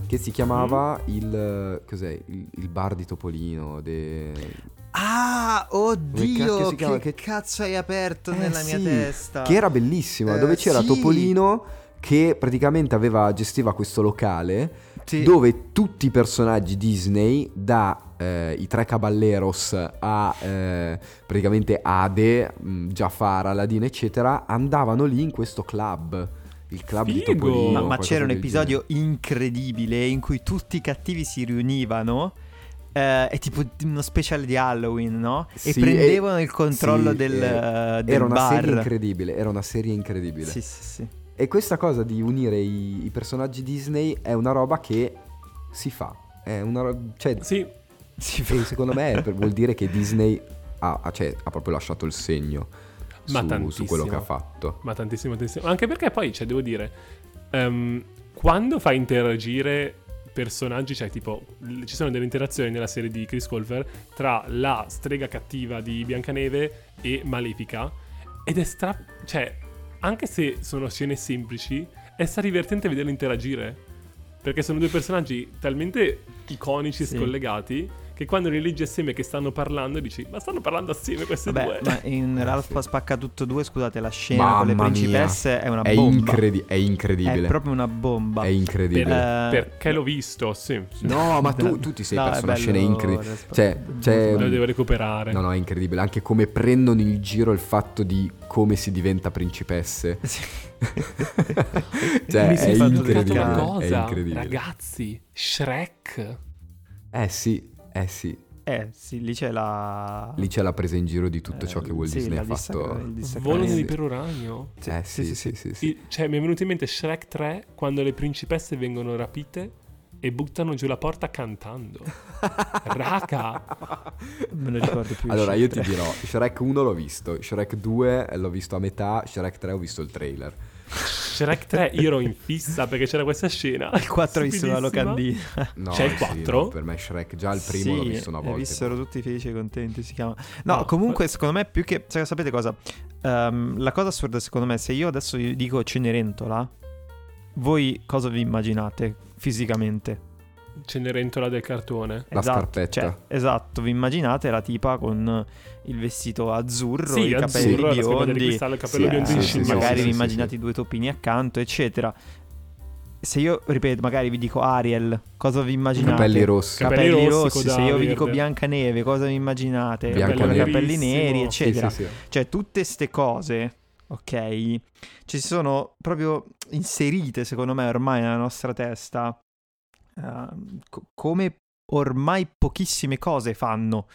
che si chiamava Mm. il, cos'è, il, il bar di Topolino, de... Ah, oddio, si chiama? che, Che- cazzo hai aperto Eh, nella mia sì, testa? che era bellissima, Eh, dove c'era sì. Topolino che praticamente aveva, gestiva questo locale Sì. dove tutti i personaggi Disney, da eh, i tre caballeros a eh, praticamente Ade, mh, Jafar, Aladdin, eccetera, andavano lì in questo club. Il club di Figo! Topolino. Ma, ma c'era un episodio incredibile in cui tutti i cattivi si riunivano. eh, è tipo uno special di Halloween, no? E Sì, prendevano e- il controllo sì, del, eh, del Era una bar. serie incredibile, era una serie incredibile. Sì, sì, sì. E questa cosa di unire i, i personaggi Disney è una roba che si fa. È una ro- cioè, Sì, Sì, secondo me vuol dire che Disney ha, cioè, ha proprio lasciato il segno Ma su, su quello che ha fatto. ma tantissimo, tantissimo. Anche perché poi, cioè, devo dire, ehm, quando fai interagire personaggi, cioè tipo, ci sono delle interazioni nella serie di Chris Colfer tra la strega cattiva di Biancaneve e Malefica, ed è stra... cioè, anche se sono scene semplici, è stra divertente vederli interagire. Perché sono due personaggi talmente iconici e Sì. scollegati che quando li leggi assieme che stanno parlando dici ma stanno parlando assieme questi Vabbè, due. ma in Ralph spacca tutto due, scusate, la scena con le Mamma mia. principesse è una È, bomba. incredi- è incredibile. È proprio una bomba. È incredibile. Eh, Perché l'ho visto, sì. sì. No, ma tu, tu ti sei No, perso è una scena incredibile. Cioè, c'è- Lo devo recuperare. No, no, è incredibile. Anche come prendono in giro il fatto di come si diventa principesse. Sì. cioè, Mi è è incredibile. una È cosa. incredibile. Ragazzi, Shrek. Eh sì, eh sì. Eh, sì, lì c'è la... Lì c'è la presa in giro di tutto ciò eh, che Walt sì, Disney ha dissacra- fatto. il dissacramento. Volano sì. di peroranio. Eh sì, sì, sì, sì, sì. Cioè, mi è venuto in mente Shrek 3 quando le principesse vengono rapite e buttano giù la porta cantando. Raca. Me lo ricordo più. Allora, io ti dirò, Shrek 1 l'ho visto, Shrek 2 l'ho visto a metà, Shrek 3 ho visto il trailer. Shrek 3 io ero in fissa perché c'era questa scena. Il 4 hai visto la locandina. No, C'è il sì, 4? no, per me Shrek già il primo sì, l'ho visto una e volta. vissero tutti felici e contenti, si chiama. No, No, comunque, secondo me, più che... cioè, sapete cosa? Ehm, la cosa assurda, secondo me, se io adesso dico Cenerentola, voi cosa vi immaginate fisicamente? Cenerentola del cartone. La Esatto, scarpetta. cioè, esatto, vi immaginate la tipa con il vestito azzurro, Sì, i capelli azzurro, biondi, cristallo, il capello Sì, biondo sì, sì, magari sì, vi sì, immaginate sì. i due topini accanto, eccetera. Se io, ripeto, magari vi dico Ariel, cosa vi immaginate? Capelli rossi. Capelli Capelli rossi, se io vi dico Biancaneve, cosa vi immaginate? Biancaneve. Capelli neri, eccetera. Sì, sì, sì. Cioè, tutte ste cose, ok, ci sono proprio inserite, secondo me, ormai nella nostra testa, ehm, co- come ormai pochissime cose fanno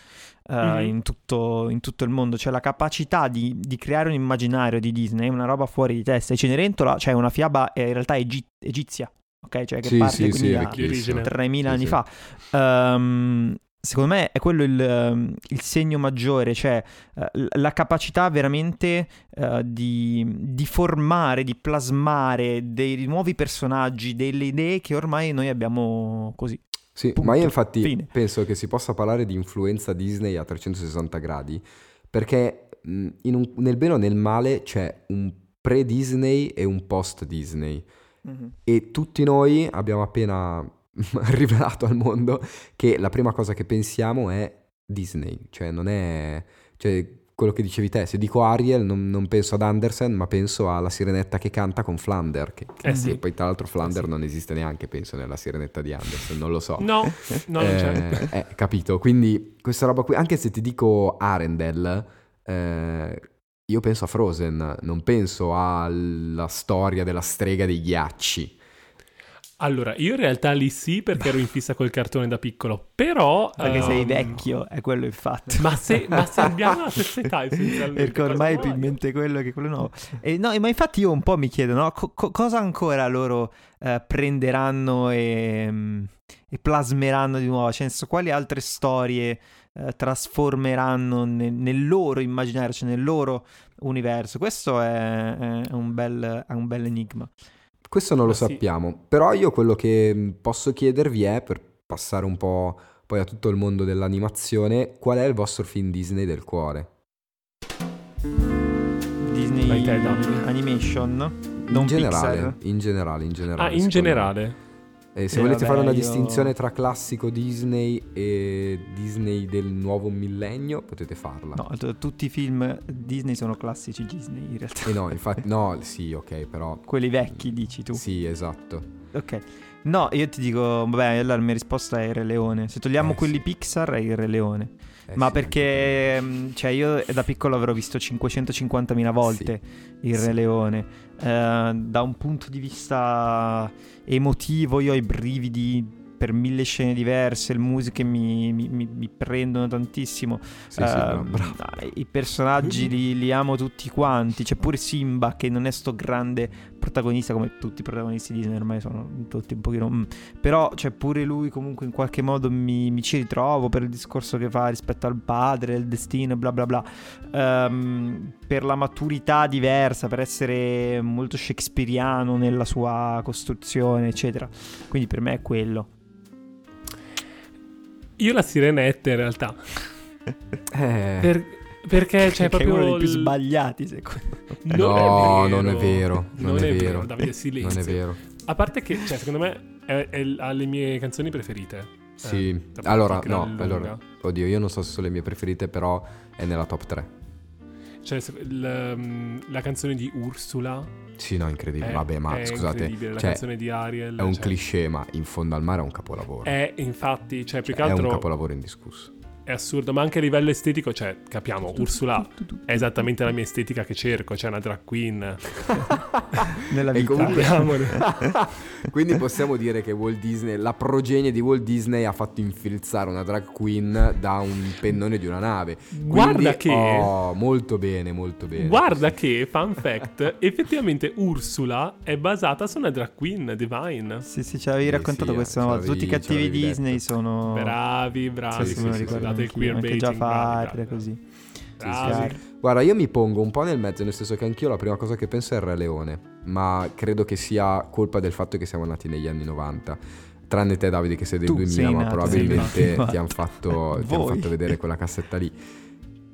eh, Mhm. in, tutto, in tutto il mondo. Cioè, la capacità di, di creare un immaginario di Disney è una roba fuori di testa. E Cenerentola, cioè, è una fiaba eh, in realtà egi- egizia, ok? Cioè, che Sì, parte sì, quindi sì, da vecchissimo. 3000 Sì, anni sì. fa. Ehm, secondo me è quello il, ehm, il segno maggiore, cioè eh, la capacità veramente eh, di, di formare, di plasmare dei nuovi personaggi, delle idee che ormai noi abbiamo così. Sì, Punto. ma io infatti Fine. penso che si possa parlare di influenza Disney a 360 gradi, perché in un- nel bene o nel male c'è un pre-Disney e un post-Disney. E tutti noi abbiamo appena rivelato al mondo che la prima cosa che pensiamo è Disney, cioè non è... Cioè, quello che dicevi te, se dico Ariel non, non penso ad Andersen, ma penso alla sirenetta che canta con Flander, che, che Eh sì. poi tra l'altro Flander Eh sì. non esiste neanche, penso, nella sirenetta di Andersen, non lo so. No, no, non c'è. Eh, eh, capito, quindi questa roba qui, anche se ti dico Arendelle, eh, io penso a Frozen, non penso alla storia della strega dei ghiacci. Allora, io in realtà lì sì perché ero in fissa col cartone da piccolo, però... Perché sei ehm, vecchio, è quello il fatto. Ma se, ma se abbiamo la stessa età essenzialmente. Perché ormai è più in mente quello che quello nuovo. E no, ma infatti io un po' mi chiedo, no? co- co- cosa ancora loro eh, prenderanno e, mm, e plasmeranno di nuovo? Cioè, nel senso, quali altre storie eh, trasformeranno ne- nel loro immaginario, cioè nel loro universo? Questo è, è un, bel, è un bel enigma. Questo non lo Ma sì. sappiamo, però io quello che mh, posso chiedervi è, per passare un po' poi a tutto il mondo dell'animazione, qual è il vostro film Disney del cuore? Disney. Animation, non in generale, Pixar. in generale, in generale. Ah, in secondo me. Generale. E se Eh, volete vabbè, fare una io- distinzione tra classico Disney e Disney del nuovo millennio, potete farla. No, t- tutti i film Disney sono classici Disney in realtà. E no, infatti, no, sì, ok, però... Quelli vecchi dici tu. Sì, esatto. Ok. No, io ti dico, vabbè, allora la mia risposta è il Re Leone. Se togliamo Eh, quelli sì. Pixar è il Re Leone. Eh Ma sì, perché, cioè, io da piccolo avrò visto 550.000 volte il Re Sì. Leone. Eh, da un punto di vista emotivo, io ho i brividi per mille scene diverse, le musiche mi, mi- mi- mi prendono tantissimo. Sì, sì, Eh, bravo, I personaggi li, li amo tutti quanti. C'è pure Simba che non è sto grande protagonista come tutti i protagonisti Disney ormai sono tutti un pochino... mm. Però c'è pure lui comunque in qualche modo mi, mi ci ritrovo per il discorso che fa rispetto al padre, il destino, bla bla bla. Ehm, per la maturità diversa, per essere molto shakespeariano nella sua costruzione, eccetera. Quindi per me è quello. Io la sirenetta in realtà. Eh, Per- perché c'è è proprio... uno dei più sbagliati, secondo me. No, non è vero, Non, non è, è vero, vero. Davide, silenzio. non è vero. A parte che, cioè, secondo me è, è- ha le mie canzoni preferite. Sì, Eh, allora, no, allora, oddio, io non so se sono le mie preferite, però è nella top 3. Cioè, il, um, la canzone di Ursula. Sì, no, incredibile. è- Vabbè, ma è scusate, incredibile, La cioè, canzone di Ariel. è un cioè, cliché, ma in fondo al mare è un capolavoro. È infatti, cioè, più che è un altro capolavoro indiscusso. È assurdo, ma anche a livello estetico, cioè, capiamo, Ursula è esattamente la mia estetica che cerco, cioè una drag queen. Nella E vita. comunque-. Quindi possiamo dire che Walt Disney, la progenie di Walt Disney ha fatto infilzare una drag queen da un pennone di una nave. Quindi, Guarda che- Oh, molto bene, molto bene. Guarda che, fun fact, effettivamente Ursula è basata su una drag queen, Divine. Sì, sì, ci avevi raccontato sì, questa volta. Tutti i cattivi Disney detto. sono... Bravi, bravi. Sì, sì, sì, sì, scusate il anche queerbaiting, Jafar, bravi, bravi. così. Bravi. Chiaro. Guarda, io mi pongo un po' nel mezzo, nel senso che anch'io la prima cosa che penso è il Re Leone, ma credo che sia colpa del fatto che siamo nati negli anni 90. Tranne te, Davide, che sei del Tu 2000, sei ma nato probabilmente ti hanno fatto, ti han fatto vedere quella cassetta lì.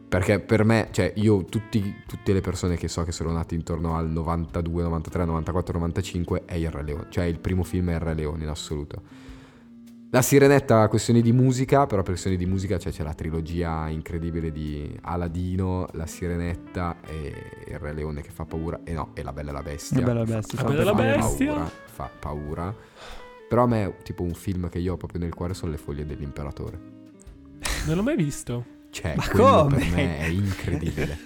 Perché per me, cioè, io, tutti- tutte le persone che so che sono nate intorno al 92, 93, 94, 95, è il Re Leone. Cioè, il primo film è il Re Leone in assoluto. La Sirenetta, questioni di musica, però per questioni di musica cioè, c'è la trilogia incredibile di Aladino, La Sirenetta e il Re Leone che fa paura. E no, e La Bella e la Bestia. La Bella e la Fa- Bestia, La fa Bella e la paura. Bestia. Paura, fa paura. Però a me, tipo, un film che io ho proprio nel cuore sono Le foglie dell'imperatore. Non l'ho mai visto. Cioè, Ma quello come? per me è incredibile.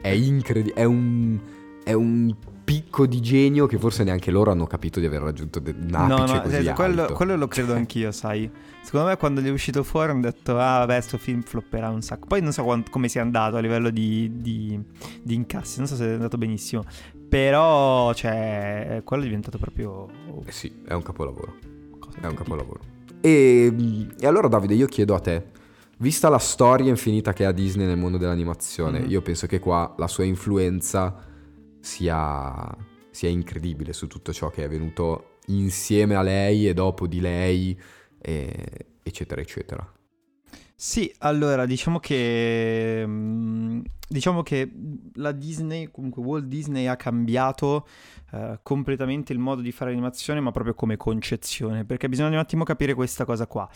È incredibile. È un, è un picco di genio che forse neanche loro hanno capito di aver raggiunto de- un No, apice no, così eh, quello, alto. quello lo credo anch'io, sai. Secondo me quando gli è uscito fuori hanno detto, ah vabbè, sto film flopperà un sacco. Poi non so quant- come sia andato a livello di, di- di incassi, non so se è andato benissimo. Però, cioè, quello è diventato proprio... Eh sì, è un capolavoro. cosa È un capolavoro. E, e allora Davide, io chiedo a te, vista la storia infinita che ha Disney nel mondo dell'animazione, Mhm. io penso che qua la sua influenza sia, sia incredibile su tutto ciò che è venuto insieme a lei e dopo di lei, e- eccetera, eccetera. Sì, allora diciamo che mm, diciamo che la Disney, comunque Walt Disney ha cambiato eh, completamente il modo di fare animazione, ma proprio come concezione, perché bisogna un attimo capire questa cosa qua.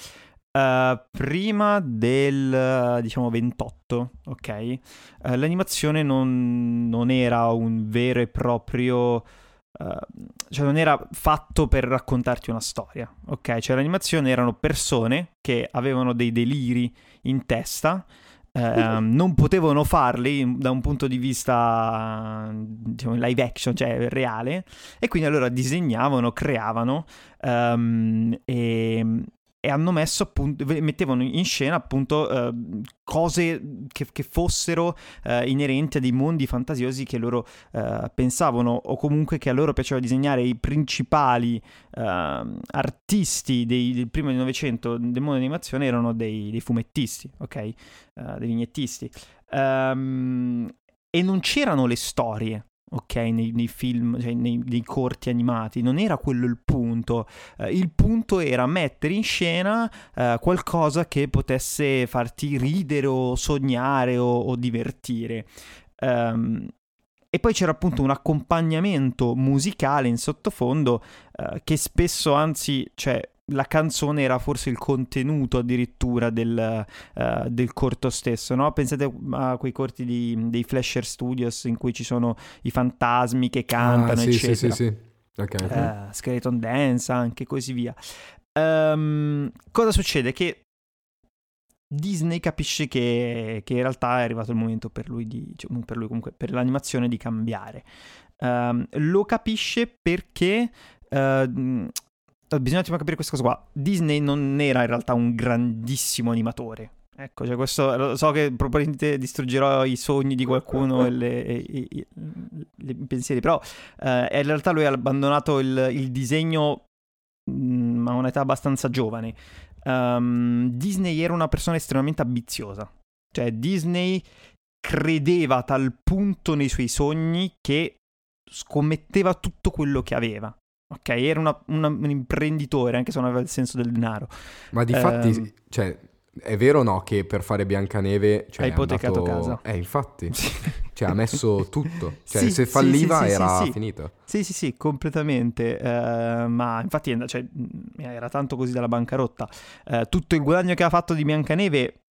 Eh, prima del diciamo 28, ok? eh, l'animazione non, non era un vero e proprio eh, cioè non era fatto per raccontarti una storia, ok? Cioè l'animazione erano persone che avevano dei deliri in testa eh, non potevano farli da un punto di vista diciamo, live action, cioè reale, e quindi allora disegnavano, creavano um, e, e hanno messo appunto, mettevano in scena appunto eh, cose che, che fossero eh, inerenti a dei mondi fantasiosi che loro eh, pensavano o comunque che a loro piaceva disegnare i principali ehm, artisti dei, del primo del Novecento del mondo dell'animazione erano dei, dei fumettisti, ok? Eh, dei vignettisti. Um, e non c'erano le storie ok, nei, nei film, cioè nei, nei, corti animati, non era quello il punto. Uh, il punto era mettere in scena uh, qualcosa che potesse farti ridere o sognare o, o divertire. Um, e poi c'era appunto un accompagnamento musicale in sottofondo uh, che spesso, anzi, cioè, la canzone era forse il contenuto addirittura del, uh, del corto stesso, no? Pensate a quei corti di, dei Flasher Studios in cui ci sono i fantasmi che cantano, ah, sì, eccetera. Sì, sì, sì. Okay. Uh, Skeleton Dance anche, così via. Um, cosa succede? Che Disney capisce che, che, in realtà è arrivato il momento per lui, di, cioè, per lui comunque, per l'animazione di cambiare. Um, lo capisce perché uh, bisogna capire questa cosa qua. Disney non era in realtà un grandissimo animatore. Ecco, cioè questo so che probabilmente distruggerò i sogni di qualcuno e i pensieri, però eh, in realtà lui ha abbandonato il, il disegno mh, mm, a un'età abbastanza giovane. Um, Disney era una persona estremamente ambiziosa, cioè Disney credeva a tal punto nei suoi sogni che scommetteva tutto quello che aveva. Ok, era una, una, un imprenditore, anche se non aveva il senso del denaro. Ma di fatti, um, cioè, è vero o no che per fare Biancaneve... Cioè, ha ipotecato andato... casa. Eh, infatti. cioè, ha messo tutto. Cioè, sì, se falliva sì, era finito. Sì, sì, sì, completamente. Uh, ma infatti cioè, era tanto così dalla bancarotta. Uh, tutto il guadagno che ha fatto di Biancaneve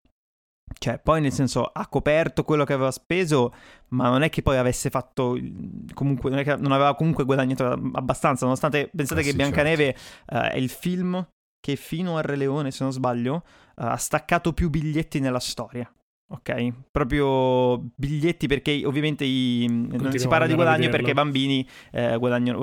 cioè, poi nel senso ha coperto quello che aveva speso, ma non è che poi avesse fatto comunque, non, è che non aveva comunque guadagnato abbastanza, nonostante pensate eh che sì, Biancaneve certo. uh, è il film che fino a Re Leone, se non sbaglio, uh, ha staccato più biglietti nella storia. Ok, proprio biglietti perché ovviamente i, non si parla di guadagno perché i bambini eh,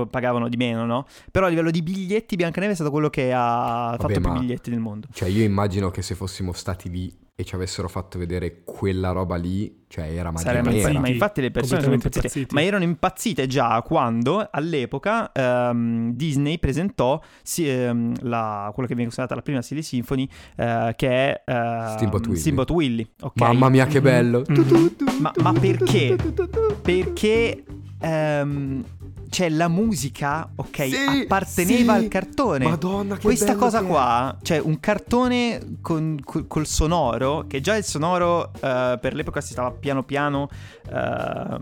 pagavano di meno, no? Però a livello di biglietti Biancaneve è stato quello che ha Vabbè, fatto più biglietti nel mondo. Cioè io immagino che se fossimo stati lì e ci avessero fatto vedere quella roba lì, cioè era magia. Ma infatti le persone sono impazzite. impazzite. Ma erano impazzite già quando all'epoca um, Disney presentò sì, um, la, quello che viene considerata la prima Silly Symphony, uh, che è uh, Steamboat Willie. Steamboat Willie okay? Mamma mia che bello! Mm-hmm. ma, ma perché? Perché... Um, cioè la musica, ok, sì, apparteneva sì. al cartone. Madonna, che Questa cosa che qua, cioè un cartone con, col, col sonoro, che già il sonoro uh, per l'epoca si stava piano piano, uh,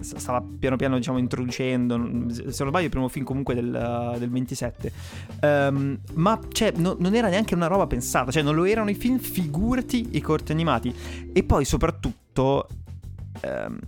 stava piano piano diciamo introducendo, se non sbaglio il primo film comunque del, uh, del 27, um, ehm, ma cioè no, non era neanche una roba pensata, cioè non lo erano i film, figurati i corti animati. E poi soprattutto... Um,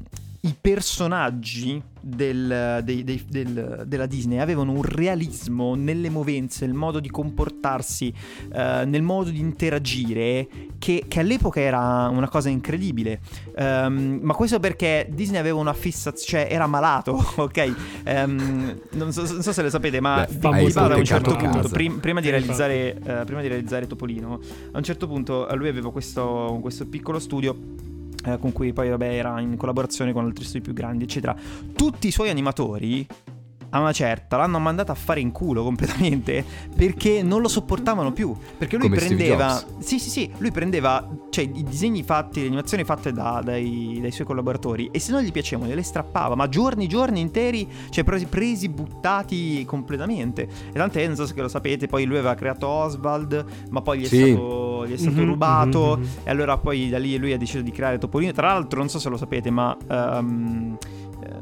i personaggi del, dei, dei, del, della Disney avevano un realismo nelle movenze, nel modo di comportarsi, uh, nel modo di interagire, che, che, all'epoca era una cosa incredibile. Um, ma questo perché Disney aveva una fissazione, cioè era malato, ok? Um, non, so, non, so, se lo sapete, ma Beh, vi parlo a un certo punto, prim, prima, di realizzare, uh, prima di realizzare Topolino, a un certo punto lui aveva questo, questo piccolo studio eh, con cui poi vabbè, era in collaborazione con altri studi più grandi, eccetera. Tutti i suoi animatori a una certa l'hanno mandata a fare in culo completamente perché non lo sopportavano più. Perché lui Come prendeva. Sì, sì, sì. Lui prendeva cioè, i disegni fatti, le animazioni fatte da, dai, dai, suoi collaboratori e se non gli piacevano le strappava, ma giorni, giorni interi, cioè presi, presi buttati completamente. E tant'è, non so se lo sapete, poi lui aveva creato Oswald, ma poi gli è sì. stato, gli è stato mm-hmm, rubato. Mm-hmm. E allora poi da lì lui ha deciso di creare Topolino. Tra l'altro, non so se lo sapete, ma. Um,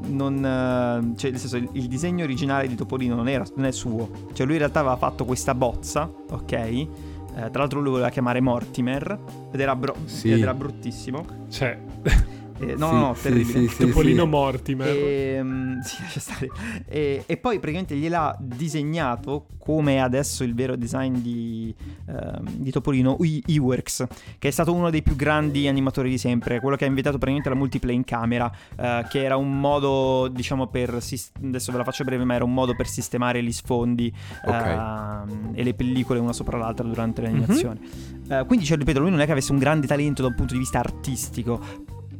non, eh, cioè, nel senso, il, il, disegno originale di Topolino non, era, non è suo. Cioè, lui in realtà aveva fatto questa bozza, ok? Eh, tra l'altro lui voleva chiamare Mortimer ed era, bro- sì. ed era bruttissimo. Cioè... Eh, no, Sì, no, terribile. sì, sì, Topolino sì. Mortimer. Ehm, sì, lascia stare. E, e poi praticamente gliel'ha disegnato come adesso il vero design di, ehm, di Topolino, I- Iwerks, che è stato uno dei più grandi animatori di sempre, quello che ha inventato praticamente la multiplay in camera, eh, che era un modo, diciamo, per... adesso ve la faccio breve, ma era un modo per sistemare gli sfondi Ok. ehm, e le pellicole una sopra l'altra durante l'animazione. Eh, quindi, cioè, ripeto, lui non è che avesse un grande talento da un punto di vista artistico,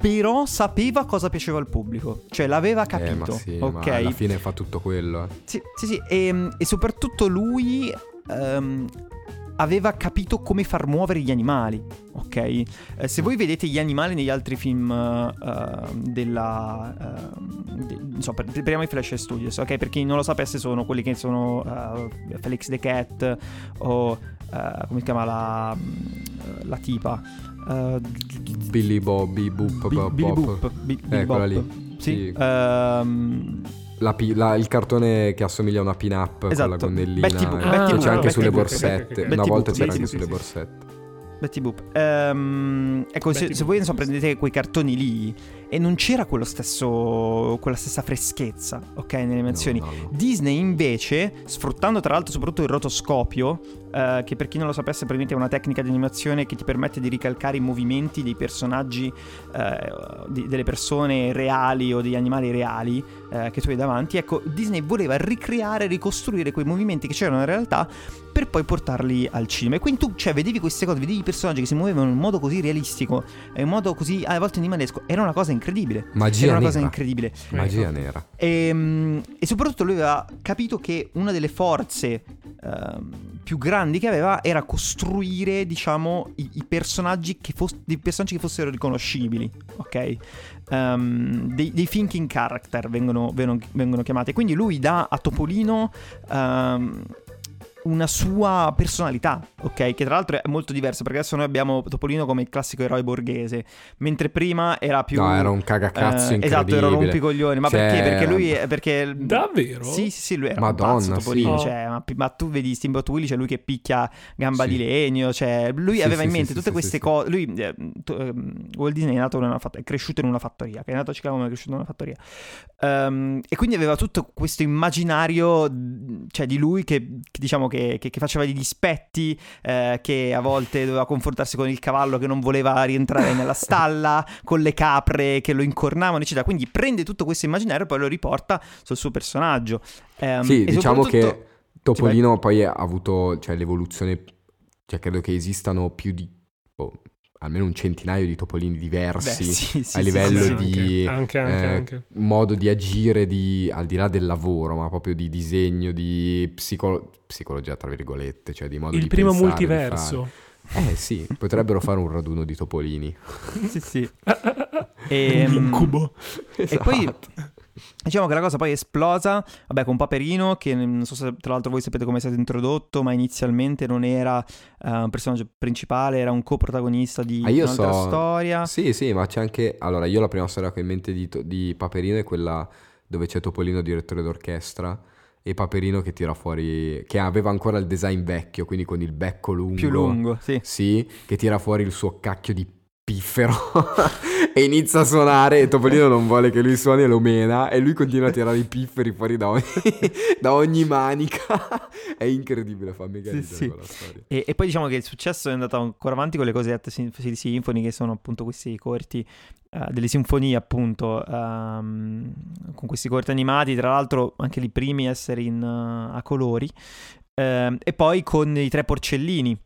però sapeva cosa piaceva al pubblico, cioè l'aveva capito, Eh, sì, ok? ma alla fine fa tutto quello. eh. Sì, sì, sì, e, e soprattutto lui ehm, aveva capito come far muovere gli animali, ok? Eh, se voi vedete gli animali negli altri film eh, della... ehm, de- per- parliamo di Flash Studios, ok? Per chi non lo sapesse sono quelli che sono eh, Felix the Cat o... eh, come si chiama la, la tipa? Eh, Billy Bobby, Boop, Bi- Bop, Billy. Boop. Bi- Billy Eh, Bop. lì. Sì. Sì. ehm, La pi- la- il cartone che assomiglia a una pin-up con la Esatto. gonnellina. Betty Boop, eh, Betty che Boop, c'è anche Betty sulle Boop, borsette. ok, ok, ok. Una Betty volta Boop, c'era sì, anche sì, sulle borsette. Betty Boop. Ehm, ecco, se, Betty se Boop, voi sì. prendete quei cartoni lì e non c'era quello stesso, quella stessa freschezza, ok, nelle animazioni. No, no, no. Disney invece, sfruttando tra l'altro soprattutto il rotoscopio, eh, che per chi non lo sapesse probabilmente è una tecnica di animazione che ti permette di ricalcare i movimenti dei personaggi, eh, di- delle persone reali o degli animali reali eh, che tu hai davanti, ecco, Disney voleva ricreare, ricostruire quei movimenti che c'erano in realtà per poi portarli al cinema. E quindi tu, cioè, vedevi queste cose, vedevi i personaggi che si muovevano in modo così realistico, in modo così a volte animalesco, era una cosa incredibile. Magia Era una cosa nera. incredibile. Magia nera. E, mm, e soprattutto lui aveva capito che una delle forze ehm, più grandi che aveva era costruire, diciamo, i, i personaggi che fos- dei personaggi che fossero riconoscibili, ok? Ehm, dei, dei thinking character vengono, vengono- vengono chiamati. Quindi lui dà a Topolino ehm, una sua personalità, ok? Che tra l'altro è molto diversa perché adesso noi abbiamo Topolino come il classico eroe borghese, mentre prima era più... No, era un cagacazzo eh, incredibile. Esatto, era rompicoglioni. Ma Cioè, perché? Perché lui è... Perché... Davvero? Sì, sì, sì, lui era Madonna, un pazzo Topolino, sì. cioè, ma, ma tu vedi Steamboat Willie, c'è lui che picchia gamba Sì. di legno, cioè, lui Sì, aveva sì, in mente sì, tutte sì, queste cose, lui, eh, to- ehm, Walt Disney è nato in una fatt- è cresciuto in una fattoria, che è nato a Chicago ma è cresciuto in una fattoria, Ehm, e quindi aveva tutto questo immaginario, cioè, di lui che, che diciamo che, che- che faceva degli dispetti, eh, che a volte doveva confrontarsi con il cavallo che non voleva rientrare nella stalla, con le capre che lo incornavano, eccetera. Quindi prende tutto questo immaginario e poi lo riporta sul suo personaggio. Ehm, Sì, diciamo soprattutto- che Topolino poi ha avuto, cioè l'evoluzione, cioè credo che esistano più di, almeno un centinaio di Topolini diversi Beh, sì, sì, a livello sì, sì. di Anche, anche, eh, anche. modo di agire, di, al di là del lavoro, ma proprio di disegno, di psicolo- psicologia, tra virgolette, cioè di modo Il di primo pensare, di multiverso. fare. Eh sì, potrebbero fare un raduno di Topolini. Sì, sì. E, Un incubo. E poi Esatto. Diciamo che la cosa poi è esplosa, vabbè, con Paperino, che non so se tra l'altro voi sapete come è stato introdotto, ma inizialmente non era eh, un personaggio principale, era un coprotagonista di Ah, io un'altra so- storia. Sì, sì, ma c'è anche... Allora, io la prima storia che ho in mente di, di Paperino è quella dove c'è Topolino direttore d'orchestra e Paperino che tira fuori... che aveva ancora il design vecchio, quindi con il becco lungo. Più lungo, sì. Sì, che tira fuori il suo cacchio di piffero e inizia a suonare e Topolino non vuole che lui suoni e lo mena e lui continua a tirare i pifferi fuori da ogni, da ogni manica. È incredibile, fa mega Sì, sì. quella storia. E, e poi diciamo che il successo è andato ancora avanti con le cosiddette sin- City Symphony, che sono appunto questi corti eh, delle sinfonie, appunto, ehm, con questi corti animati, tra l'altro anche i primi a essere in, eh, a colori, Ehm, e poi con i tre porcellini.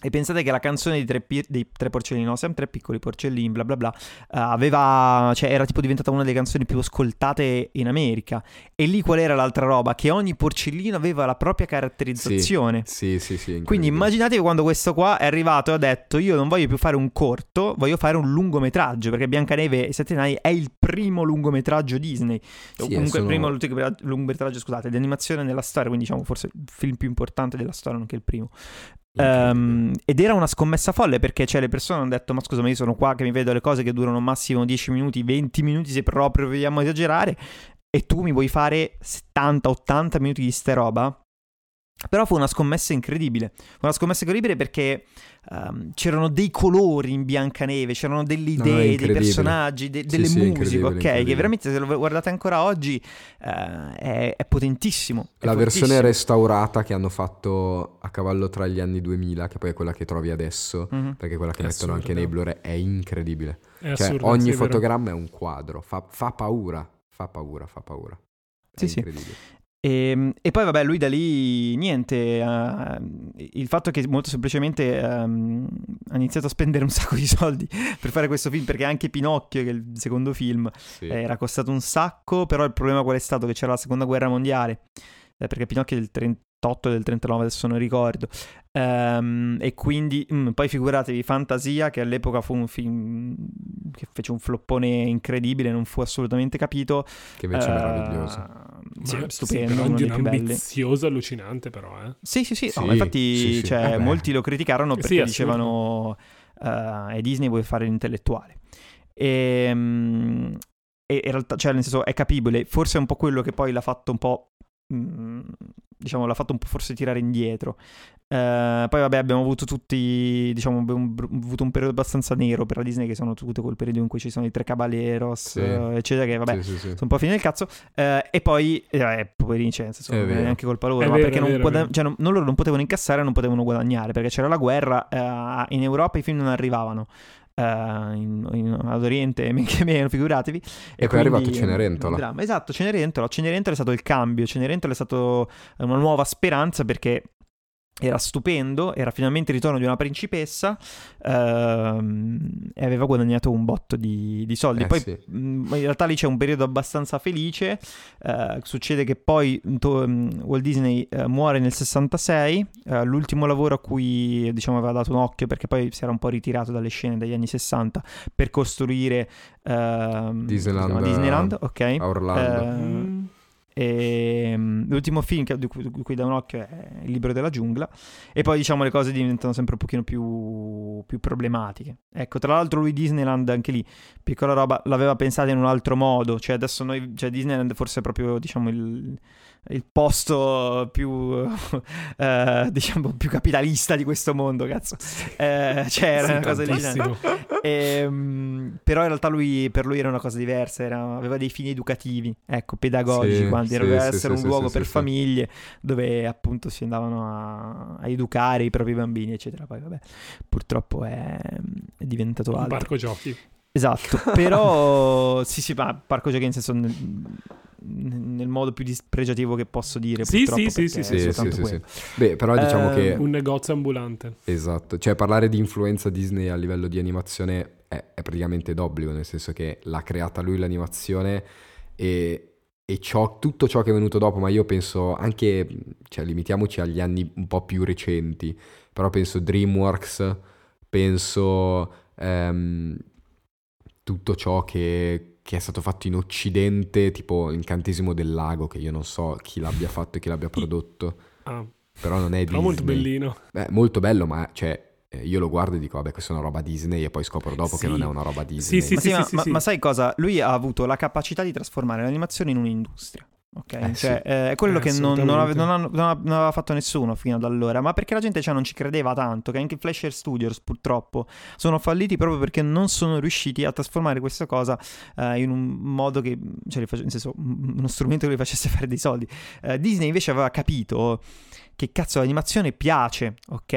E pensate che la canzone dei tre, pi- dei tre porcellini, no, siamo tre piccoli porcellini, bla bla bla, eh, aveva, cioè era tipo diventata una delle canzoni più ascoltate in America. E lì qual era l'altra roba? Che ogni porcellino aveva la propria caratterizzazione. Sì, sì, sì. Quindi incredibile. immaginatevi quando questo qua è arrivato e ha detto io non voglio più fare un corto, voglio fare un lungometraggio, perché Biancaneve e Sette Nani è il primo lungometraggio Disney. Sì, comunque sono- il primo lungometra- lungometraggio, scusate, di animazione nella storia, quindi diciamo forse il film più importante della storia, nonché il primo. Ehm, ed era una scommessa folle perché cioè, le persone hanno detto ma scusa ma io sono qua che mi vedo le cose che durano massimo 10 minuti, 20 minuti se proprio vogliamo esagerare e tu mi vuoi fare 70-80 minuti di ste roba? Però fu una scommessa incredibile. Fu una scommessa incredibile perché um, c'erano dei colori in Biancaneve, c'erano delle idee, no, dei personaggi, de- delle sì, musiche, ok? Che veramente se lo guardate ancora oggi uh, è, è, potentissimo. È La versione restaurata che hanno fatto a cavallo tra gli anni 2000, che poi è quella che trovi adesso, mm-hmm. perché quella che è mettono assurdo. anche nei Blu-ray, è incredibile. È cioè, assurdo, ogni sì, fotogramma è un quadro, fa, fa paura, fa paura, fa paura. È sì, incredibile. Sì. E, ehm, e, poi vabbè, lui da lì niente, uh, il fatto che molto semplicemente um, ha iniziato a spendere un sacco di soldi per fare questo film, perché anche Pinocchio, che è il secondo film, sì. era costato un sacco, però il problema qual è stato? Che c'era la seconda guerra mondiale, eh, perché Pinocchio è del 38 e del 39, adesso non ricordo, Um, e quindi mm, poi figuratevi Fantasia che all'epoca fu un film che fece un floppone incredibile, non fu assolutamente capito. Che invece uh, è meraviglioso. Sì, stupendo, sì, uno dei più belli. ambizioso, allucinante però, eh. Sì, sì, sì, sì. No, infatti sì, cioè, eh molti lo criticarono perché dicevano uh, è Disney vuole fare l'intellettuale. E, um, e in realtà, cioè, nel senso, è capibile. Forse è un po' quello che poi l'ha fatto un po' diciamo, l'ha fatto un po' forse tirare indietro. Uh, poi vabbè abbiamo avuto tutti, diciamo, abbiamo avuto un periodo abbastanza nero per la Disney che sono tutto quel periodo in cui ci sono i tre caballeros, sì. uh, eccetera, che vabbè, sì, sì, sono un po' fine del cazzo. Uh, e poi, eh, poverini, cioè, senso, non è neanche colpa loro, è ma vero, perché non, vero, guada- cioè, non, non, loro non potevano incassare, non potevano guadagnare, perché c'era la guerra, in Europa i film non arrivavano. Uh, in, in, ad Oriente, men che meno, figuratevi. E, e poi è arrivato Cenerentola. Esatto, Cenerentola. Cenerentola è stato il cambio, Cenerentola è stato una nuova speranza perché era stupendo, era finalmente il ritorno di una principessa ehm, e aveva guadagnato un botto di, di soldi. Eh, poi sì. mh, mm, in realtà lì c'è un periodo abbastanza felice, eh, succede che poi to, um, Walt Disney eh, muore nel 66, eh, l'ultimo lavoro a cui diciamo aveva dato un occhio perché poi si era un po' ritirato dalle scene degli anni 60 per costruire ehm, Disneyland, Disneyland ok. A Orlando. Eh, mm e, um, l'ultimo film che, di, cui, da un occhio è Il libro della giungla. E poi diciamo le cose diventano sempre un pochino più, più problematiche. Ecco, tra l'altro lui Disneyland anche lì, piccola roba, l'aveva pensata in un altro modo. Cioè adesso noi, cioè Disneyland forse è proprio diciamo il il posto più, eh, diciamo, più capitalista di questo mondo, cazzo. Eh, cioè, era sì, una cosa del ehm, però in realtà lui, per lui era una cosa diversa, era, aveva dei fini educativi, ecco, pedagogici, sì, quando sì, doveva essere un luogo per famiglie dove appunto si andavano a, a, educare i propri bambini, eccetera. Poi vabbè, purtroppo è, è diventato altro. Un parco giochi. Esatto, però sì sì, ma parco giochi in senso nel modo più dispregiativo che posso dire. Sì, sì, sì, sì, sì, sì, sì, sì, Beh, però diciamo eh, che... Un negozio ambulante. Esatto, cioè parlare di influenza Disney a livello di animazione è, è praticamente d'obbligo, nel senso che l'ha creata lui l'animazione e, e ciò, tutto ciò che è venuto dopo, ma io penso anche, cioè limitiamoci agli anni un po' più recenti, però penso DreamWorks, penso... Um, tutto ciò che, che, è stato fatto in Occidente, tipo Incantesimo del Lago, che io non so chi l'abbia fatto e chi l'abbia prodotto. Ah. Però non è Disney. molto bellino. Beh, molto bello, ma cioè, eh, io lo guardo e dico, vabbè, questa è una roba Disney e poi scopro dopo sì. che non è una roba Disney. Sì, sì, ma, sì, ma, ma, ma sai cosa? Lui ha avuto la capacità di trasformare l'animazione in un'industria. Ok, eh, cioè, sì. eh, è quello eh, che non, non, ave, non, non, aveva fatto nessuno fino ad allora, ma perché la gente cioè, non ci credeva tanto, che anche i Flasher Studios purtroppo sono falliti proprio perché non sono riusciti a trasformare questa cosa eh, in un modo che, cioè, nel senso, uno strumento che li facesse fare dei soldi. Eh, Disney invece aveva capito che cazzo l'animazione piace, ok?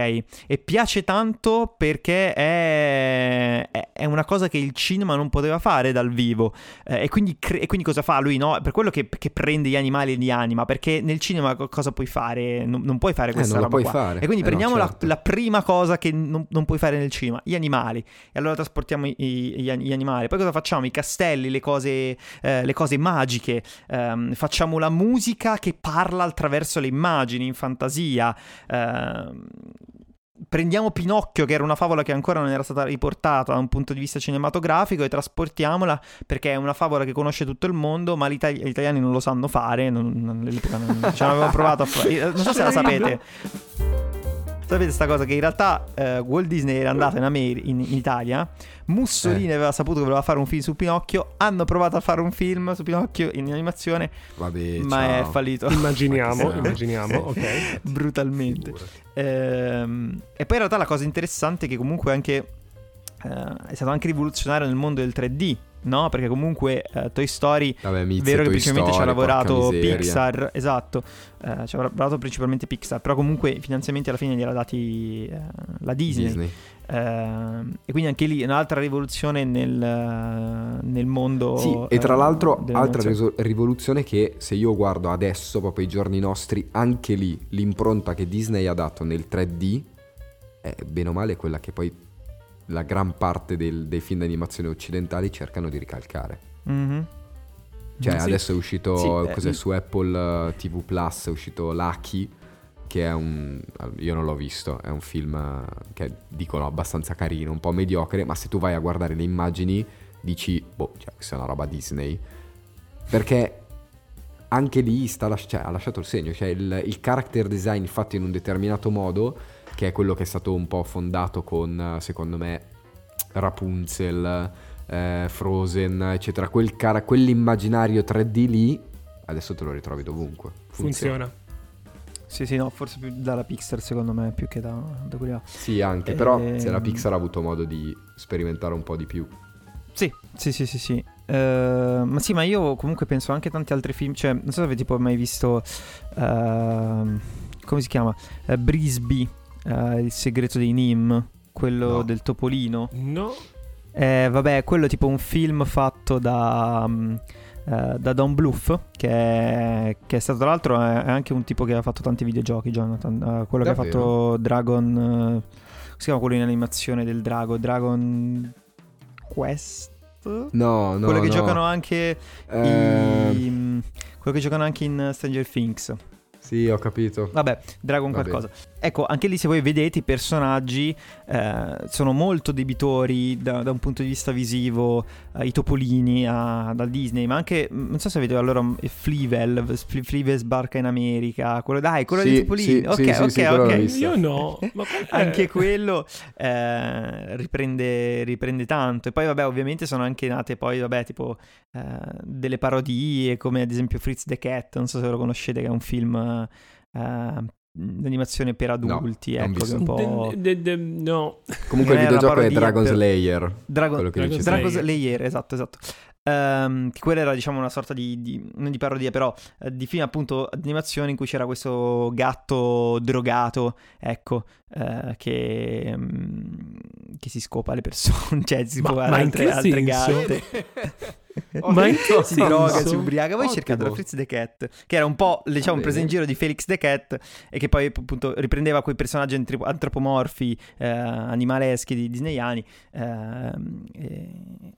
E piace tanto perché è, è una cosa che il cinema non poteva fare dal vivo. Eh, e, quindi cre- e, quindi cosa fa lui? No? Per quello che, che, prende gli animali e li anima, perché nel cinema cosa puoi fare? Non, non puoi fare questa eh, roba qua. Fare. E quindi eh, prendiamo no, certo. la, la, prima cosa che non, non, puoi fare nel cinema, gli animali. E allora trasportiamo i, i, gli animali. Poi cosa facciamo? I castelli, le cose, eh, le cose magiche. Ehm, facciamo la musica che parla attraverso le immagini in fantasia fantasia. Prendiamo Pinocchio, che era una favola che ancora non era stata riportata da un punto di vista cinematografico, e trasportiamola perché è una favola che conosce tutto il mondo, ma gli italiani non lo sanno fare. Non, non, all'epoca non, ci avevamo provato a fare. Non so se la sapete. Sapete sta cosa che in realtà eh, Walt Disney era andato in, Amer- in, in Italia, Mussolini Eh. aveva saputo che voleva fare un film su Pinocchio, hanno provato a fare un film su Pinocchio in animazione, Vabbè, ma è ciao. fallito Immaginiamo, immaginiamo, ok. brutalmente. Ehm, e poi in realtà la cosa interessante è che comunque anche eh, è stato anche rivoluzionario nel mondo del 3D, no? Perché comunque eh, Toy Story Vabbè, Mizia, Vero che Toy principalmente ci ha lavorato. Pixar, esatto, eh, ci ha lavorato principalmente Pixar, però comunque i finanziamenti alla fine li era dati la Disney. Disney. E quindi anche lì un'altra rivoluzione nel, nel mondo. Sì, e tra l'altro altra riso- rivoluzione che se io guardo adesso, proprio i giorni nostri, anche lì l'impronta che Disney ha dato nel 3D è bene o male quella che poi la gran parte del- dei film d'animazione occidentali cercano di ricalcare. Mhm. Cioè Sì. adesso è uscito, Sì, eh, cos'è mm. su Apple eh, TV Plus, è uscito Lucky, che è un... io non l'ho visto, è un film eh, che dicono abbastanza carino, un po' mediocre, ma se tu vai a guardare le immagini dici, boh, cioè, questa è una roba Disney. Perché anche lì sta cioè, ha lasciato il segno, cioè il, il character design fatto in un determinato modo, che è quello che è stato un po' fondato con, secondo me, Rapunzel, eh, Frozen, eccetera. Quel cara- quell'immaginario 3D lì, adesso te lo ritrovi dovunque. Funziona. Sì, sì, no, forse più dalla Pixar secondo me, più che da, da quelli là. Sì, anche, però Ehm. se la Pixar ha avuto modo di sperimentare un po' di più. Sì, sì, sì, sì, sì. Eh, ma sì, ma io comunque penso anche a tanti altri film. Cioè, non so se avete tipo mai visto. ehm, come si chiama? Eh, Brisby, eh, il segreto dei Nim. Quello No. del topolino. No, Eh, vabbè, quello è tipo un film fatto da. mm, eh, da Don Bluth, che è, che è stato tra l'altro è, è anche un tipo che ha fatto tanti videogiochi, Jonathan. Eh, quello che ha Davvero? fatto Dragon. come si chiama quello in animazione del drago? Dragon Quest? No, no, quello che no. giocano anche Eh, i- mm, quello che giocano anche in Stranger Things. Sì, ho capito. Vabbè, Dragon Va qualcosa. Ecco, anche lì se voi vedete i personaggi eh, sono molto debitori da, da un punto di vista visivo, eh, i topolini a, da Disney, ma anche, mm, non so se avete allora mm, Flevel, Fle- Flevel sbarca in America, quello dai, quello Sì, dei topolini. sì, ok, sì, ok, ok. io no. Anche quello eh, riprende, riprende tanto. E poi, vabbè, ovviamente sono anche nate poi, vabbè, tipo eh, delle parodie, come ad esempio Fritz the Cat. Non so se lo conoscete, che è un film eh, d'animazione per adulti. non ecco, che un po'. De- de- de- no, Comunque il videogioco è Dragon per- Slayer. Dragon, quello che Dragon. Dragon Slayer, esatto, esatto. Che quella era diciamo una sorta di, di- non di parodia però eh, di film appunto d'animazione in cui c'era questo gatto drogato ecco eh, che, mm, che si scopa le persone cioè si Ma- scopa ma in altre, che altre senso? gatte Ma si droga, si ubriaca. Voi Ottimo. cercatelo Fritz the Cat, che era un po' diciamo un bene. presa in giro di Felix the Cat e che poi appunto riprendeva quei personaggi antropomorfi, eh, animaleschi di disneyani ehm, e,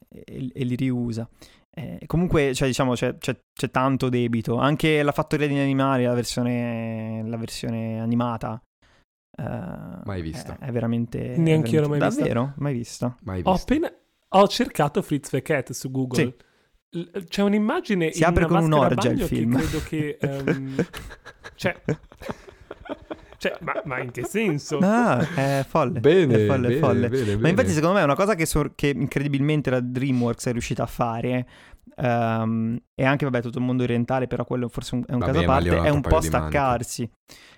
e- e li riusa. Eh, comunque, cioè, diciamo, c'è, c'è- c'è tanto debito. Anche la fattoria di animali, la versione, la versione animata. eh, Mai vista. È, è veramente. Neanche io l'ho mai vista. Davvero? Mai vista? Mai ho visto. appena ho cercato Fritz the Cat su Google. L- C'è un'immagine Si in apre una con un'orgia il bagno che film. credo che ehm, cioè cioè ma, ma in che senso? Ah, è folle. Bene, è folle, bene, è folle. bene, Ma bene. infatti, secondo me, è una cosa che, sor- che incredibilmente la DreamWorks è riuscita a fare. ehm, e anche, vabbè, tutto il mondo orientale, però quello forse un- è un Vabbè, caso a ma parte. è un po' maniche. staccarsi.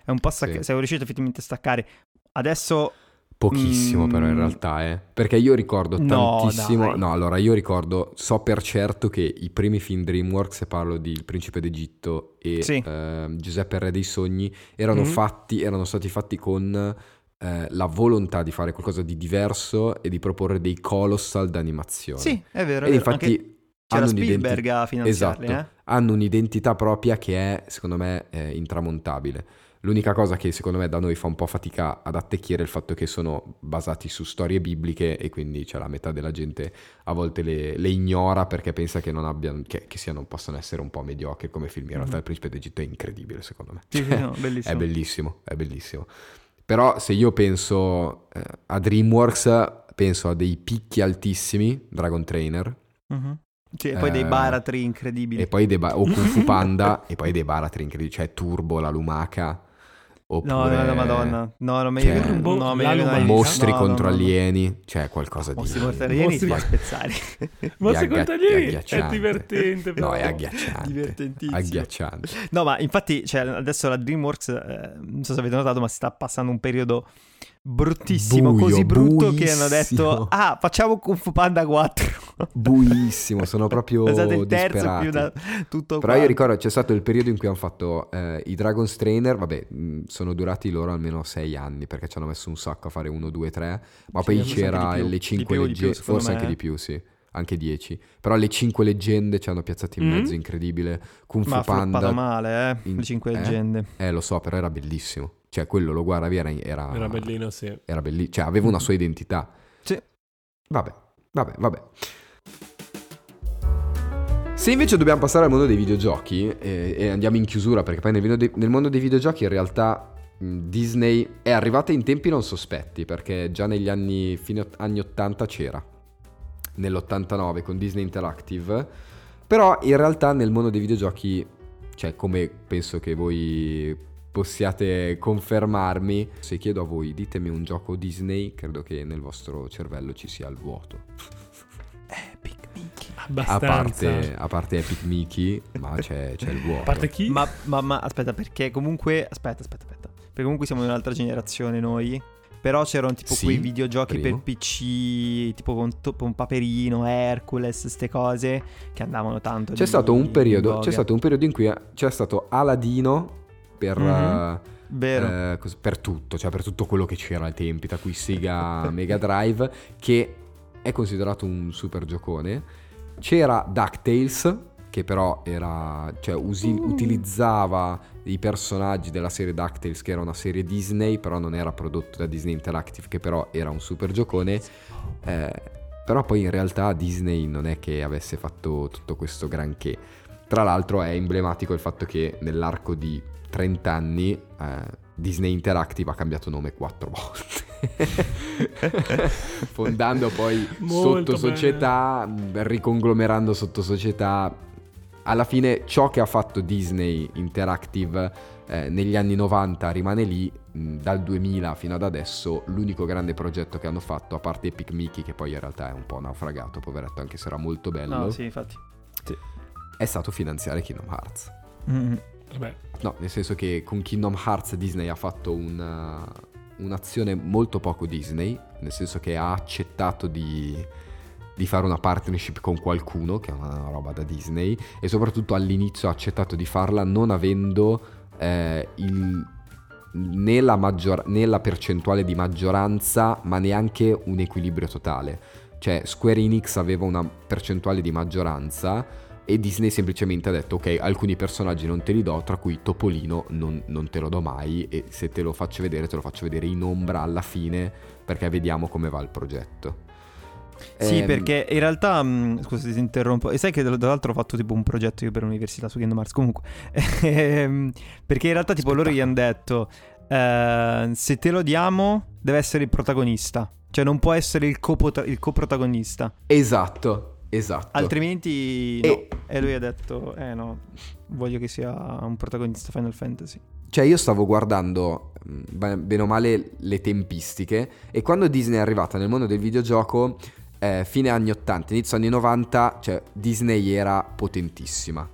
È un po' staccarsi. Sì. Siamo riusciti effettivamente a staccare. Adesso. Pochissimo Mm. però in realtà, eh. Perché io ricordo No, tantissimo... dai. No, allora io ricordo, so per certo che i primi film DreamWorks, se parlo di Il Principe d'Egitto e Sì. ehm, Giuseppe Re dei Sogni, erano Mhm. fatti, erano stati fatti con eh, la volontà di fare qualcosa di diverso e di proporre dei colossal d'animazione. Sì, è vero. È Ed vero. infatti Anche c'era Spielberg a finanziarli, Esatto. eh? hanno un'identità propria che è, secondo me, eh, intramontabile. L'unica cosa che secondo me da noi fa un po' fatica ad attecchire è il fatto che sono basati su storie bibliche e quindi c'è la metà della gente a volte le, le ignora perché pensa che non abbiano, che, che siano, possano essere un po' mediocri come film. In realtà Mhm. il Principe d'Egitto è incredibile secondo me. Sì, no, bellissimo. È bellissimo, è bellissimo. Però se io penso eh, a DreamWorks, penso a dei picchi altissimi, Dragon Trainer, Mhm. Sì, e poi dei Eh, baratri incredibili. e poi dei ba- o Kung Fu Panda e poi dei baratri incredibili, cioè Turbo, la lumaca. Oppure... No, no, no, madonna. No, non mi Cioè, ricordo. No, ricordo- Lumanità. Mostri no, no, contro no, no. alieni, cioè qualcosa di... Mostri contro alieni ti Mostri- fa spezzare. Agghi- te di è divertente. No, è però. agghiacciante. Divertentissimo. Agghiacciante. No, ma infatti, cioè, adesso la DreamWorks, eh, non so se avete notato, ma si sta passando un periodo bruttissimo, Buio, così brutto che hanno buissimo. detto, ah, facciamo Kung Fu Panda 4. Buissimo, sono proprio È stato il terzo più da tutto Però io quanto. ricordo c'è stato il periodo in cui hanno fatto eh, i Dragon's Trainer, vabbè, mh, sono durati loro almeno sei anni perché ci hanno messo un sacco a fare uno, due, tre, ma Sì, poi c'era le Di cinque più, di più, leggende, secondo forse anche di più, sì, anche dieci. Però le cinque leggende ci hanno piazzati in Mm. mezzo, incredibile. Kung Fu Ma floppato Panda, male, eh, in- le cinque eh? leggende. eh lo so, però era bellissimo. Cioè quello lo guardavi, era, era, Era bellino, sì. era bellissimo, cioè aveva una sua identità. Sì. Vabbè, vabbè, vabbè. Se invece dobbiamo passare al mondo dei videogiochi eh, e andiamo in chiusura, perché poi nel, video dei- nel mondo dei videogiochi in realtà mh, Disney è arrivata in tempi non sospetti, perché già negli anni, fine ot- anni 80 c'era, nell'89 con Disney Interactive, però in realtà nel mondo dei videogiochi, cioè come penso che voi possiate confermarmi, se chiedo a voi ditemi un gioco Disney, credo che nel vostro cervello ci sia il vuoto. Epic Mickey. A Abbastanza. parte, a parte Epic Mickey, ma c'è, c'è il vuoto. A parte chi? Ma, ma, ma aspetta, perché comunque. Aspetta, aspetta, aspetta. Perché comunque siamo in un'altra generazione noi. Però c'erano tipo Sì, quei videogiochi primo. per PC, tipo con, con Paperino, Hercules, queste cose che andavano tanto. C'è stato un periodo, c'è stato un periodo in cui c'è stato Aladino per, Mhm. eh, Vero. eh, cos- per tutto, cioè per tutto quello che c'era ai tempi, tra cui Sega Mega Drive, che è considerato un super giocone. C'era DuckTales, che però era, cioè, usi- Uh. utilizzava i personaggi della serie DuckTales, che era una serie Disney, però non era prodotto da Disney Interactive, che però era un super giocone. Eh, però poi in realtà Disney non è che avesse fatto tutto questo granché. Tra l'altro è emblematico il fatto che nell'arco di 30 anni eh, Disney Interactive ha cambiato nome quattro volte. Fondando poi Molto sottosocietà, mh, riconglomerando sottosocietà. Alla fine ciò che ha fatto Disney Interactive eh, negli anni 90 rimane lì, mh, dal 2000 fino ad adesso l'unico grande progetto che hanno fatto, a parte Epic Mickey che poi in realtà è un po' naufragato, poveretto anche se era molto bello, No, sì, infatti. è stato finanziare Kingdom Hearts. Mm. Vabbè, No, nel senso che con Kingdom Hearts Disney ha fatto una- un'azione molto poco Disney, nel senso che ha accettato di, di fare una partnership con qualcuno, che è una roba da Disney, e soprattutto all'inizio ha accettato di farla non avendo eh, il- né, la maggior- né la percentuale di maggioranza, ma neanche un equilibrio totale. Cioè Square Enix aveva una percentuale di maggioranza e Disney semplicemente ha detto ok alcuni personaggi non te li do tra cui Topolino non, non te lo do mai e se te lo faccio vedere te lo faccio vedere in ombra alla fine perché vediamo come va il progetto Sì, Ehm, perché in realtà, mh, scusa ti interrompo, e sai che tra l'altro ho fatto tipo un progetto io per l'università su Kingdom Hearts, comunque, Ehm, perché in realtà tipo loro gli hanno detto, eh, se te lo diamo deve essere il protagonista, cioè non può essere il, copota- il coprotagonista, esatto esatto. Altrimenti no. E- E lui ha detto, eh no, voglio che sia un protagonista Final Fantasy. Cioè io stavo guardando be- bene o male le tempistiche e quando Disney è arrivata nel mondo del videogioco, eh, fine anni 80, inizio anni 90, cioè Disney era potentissima.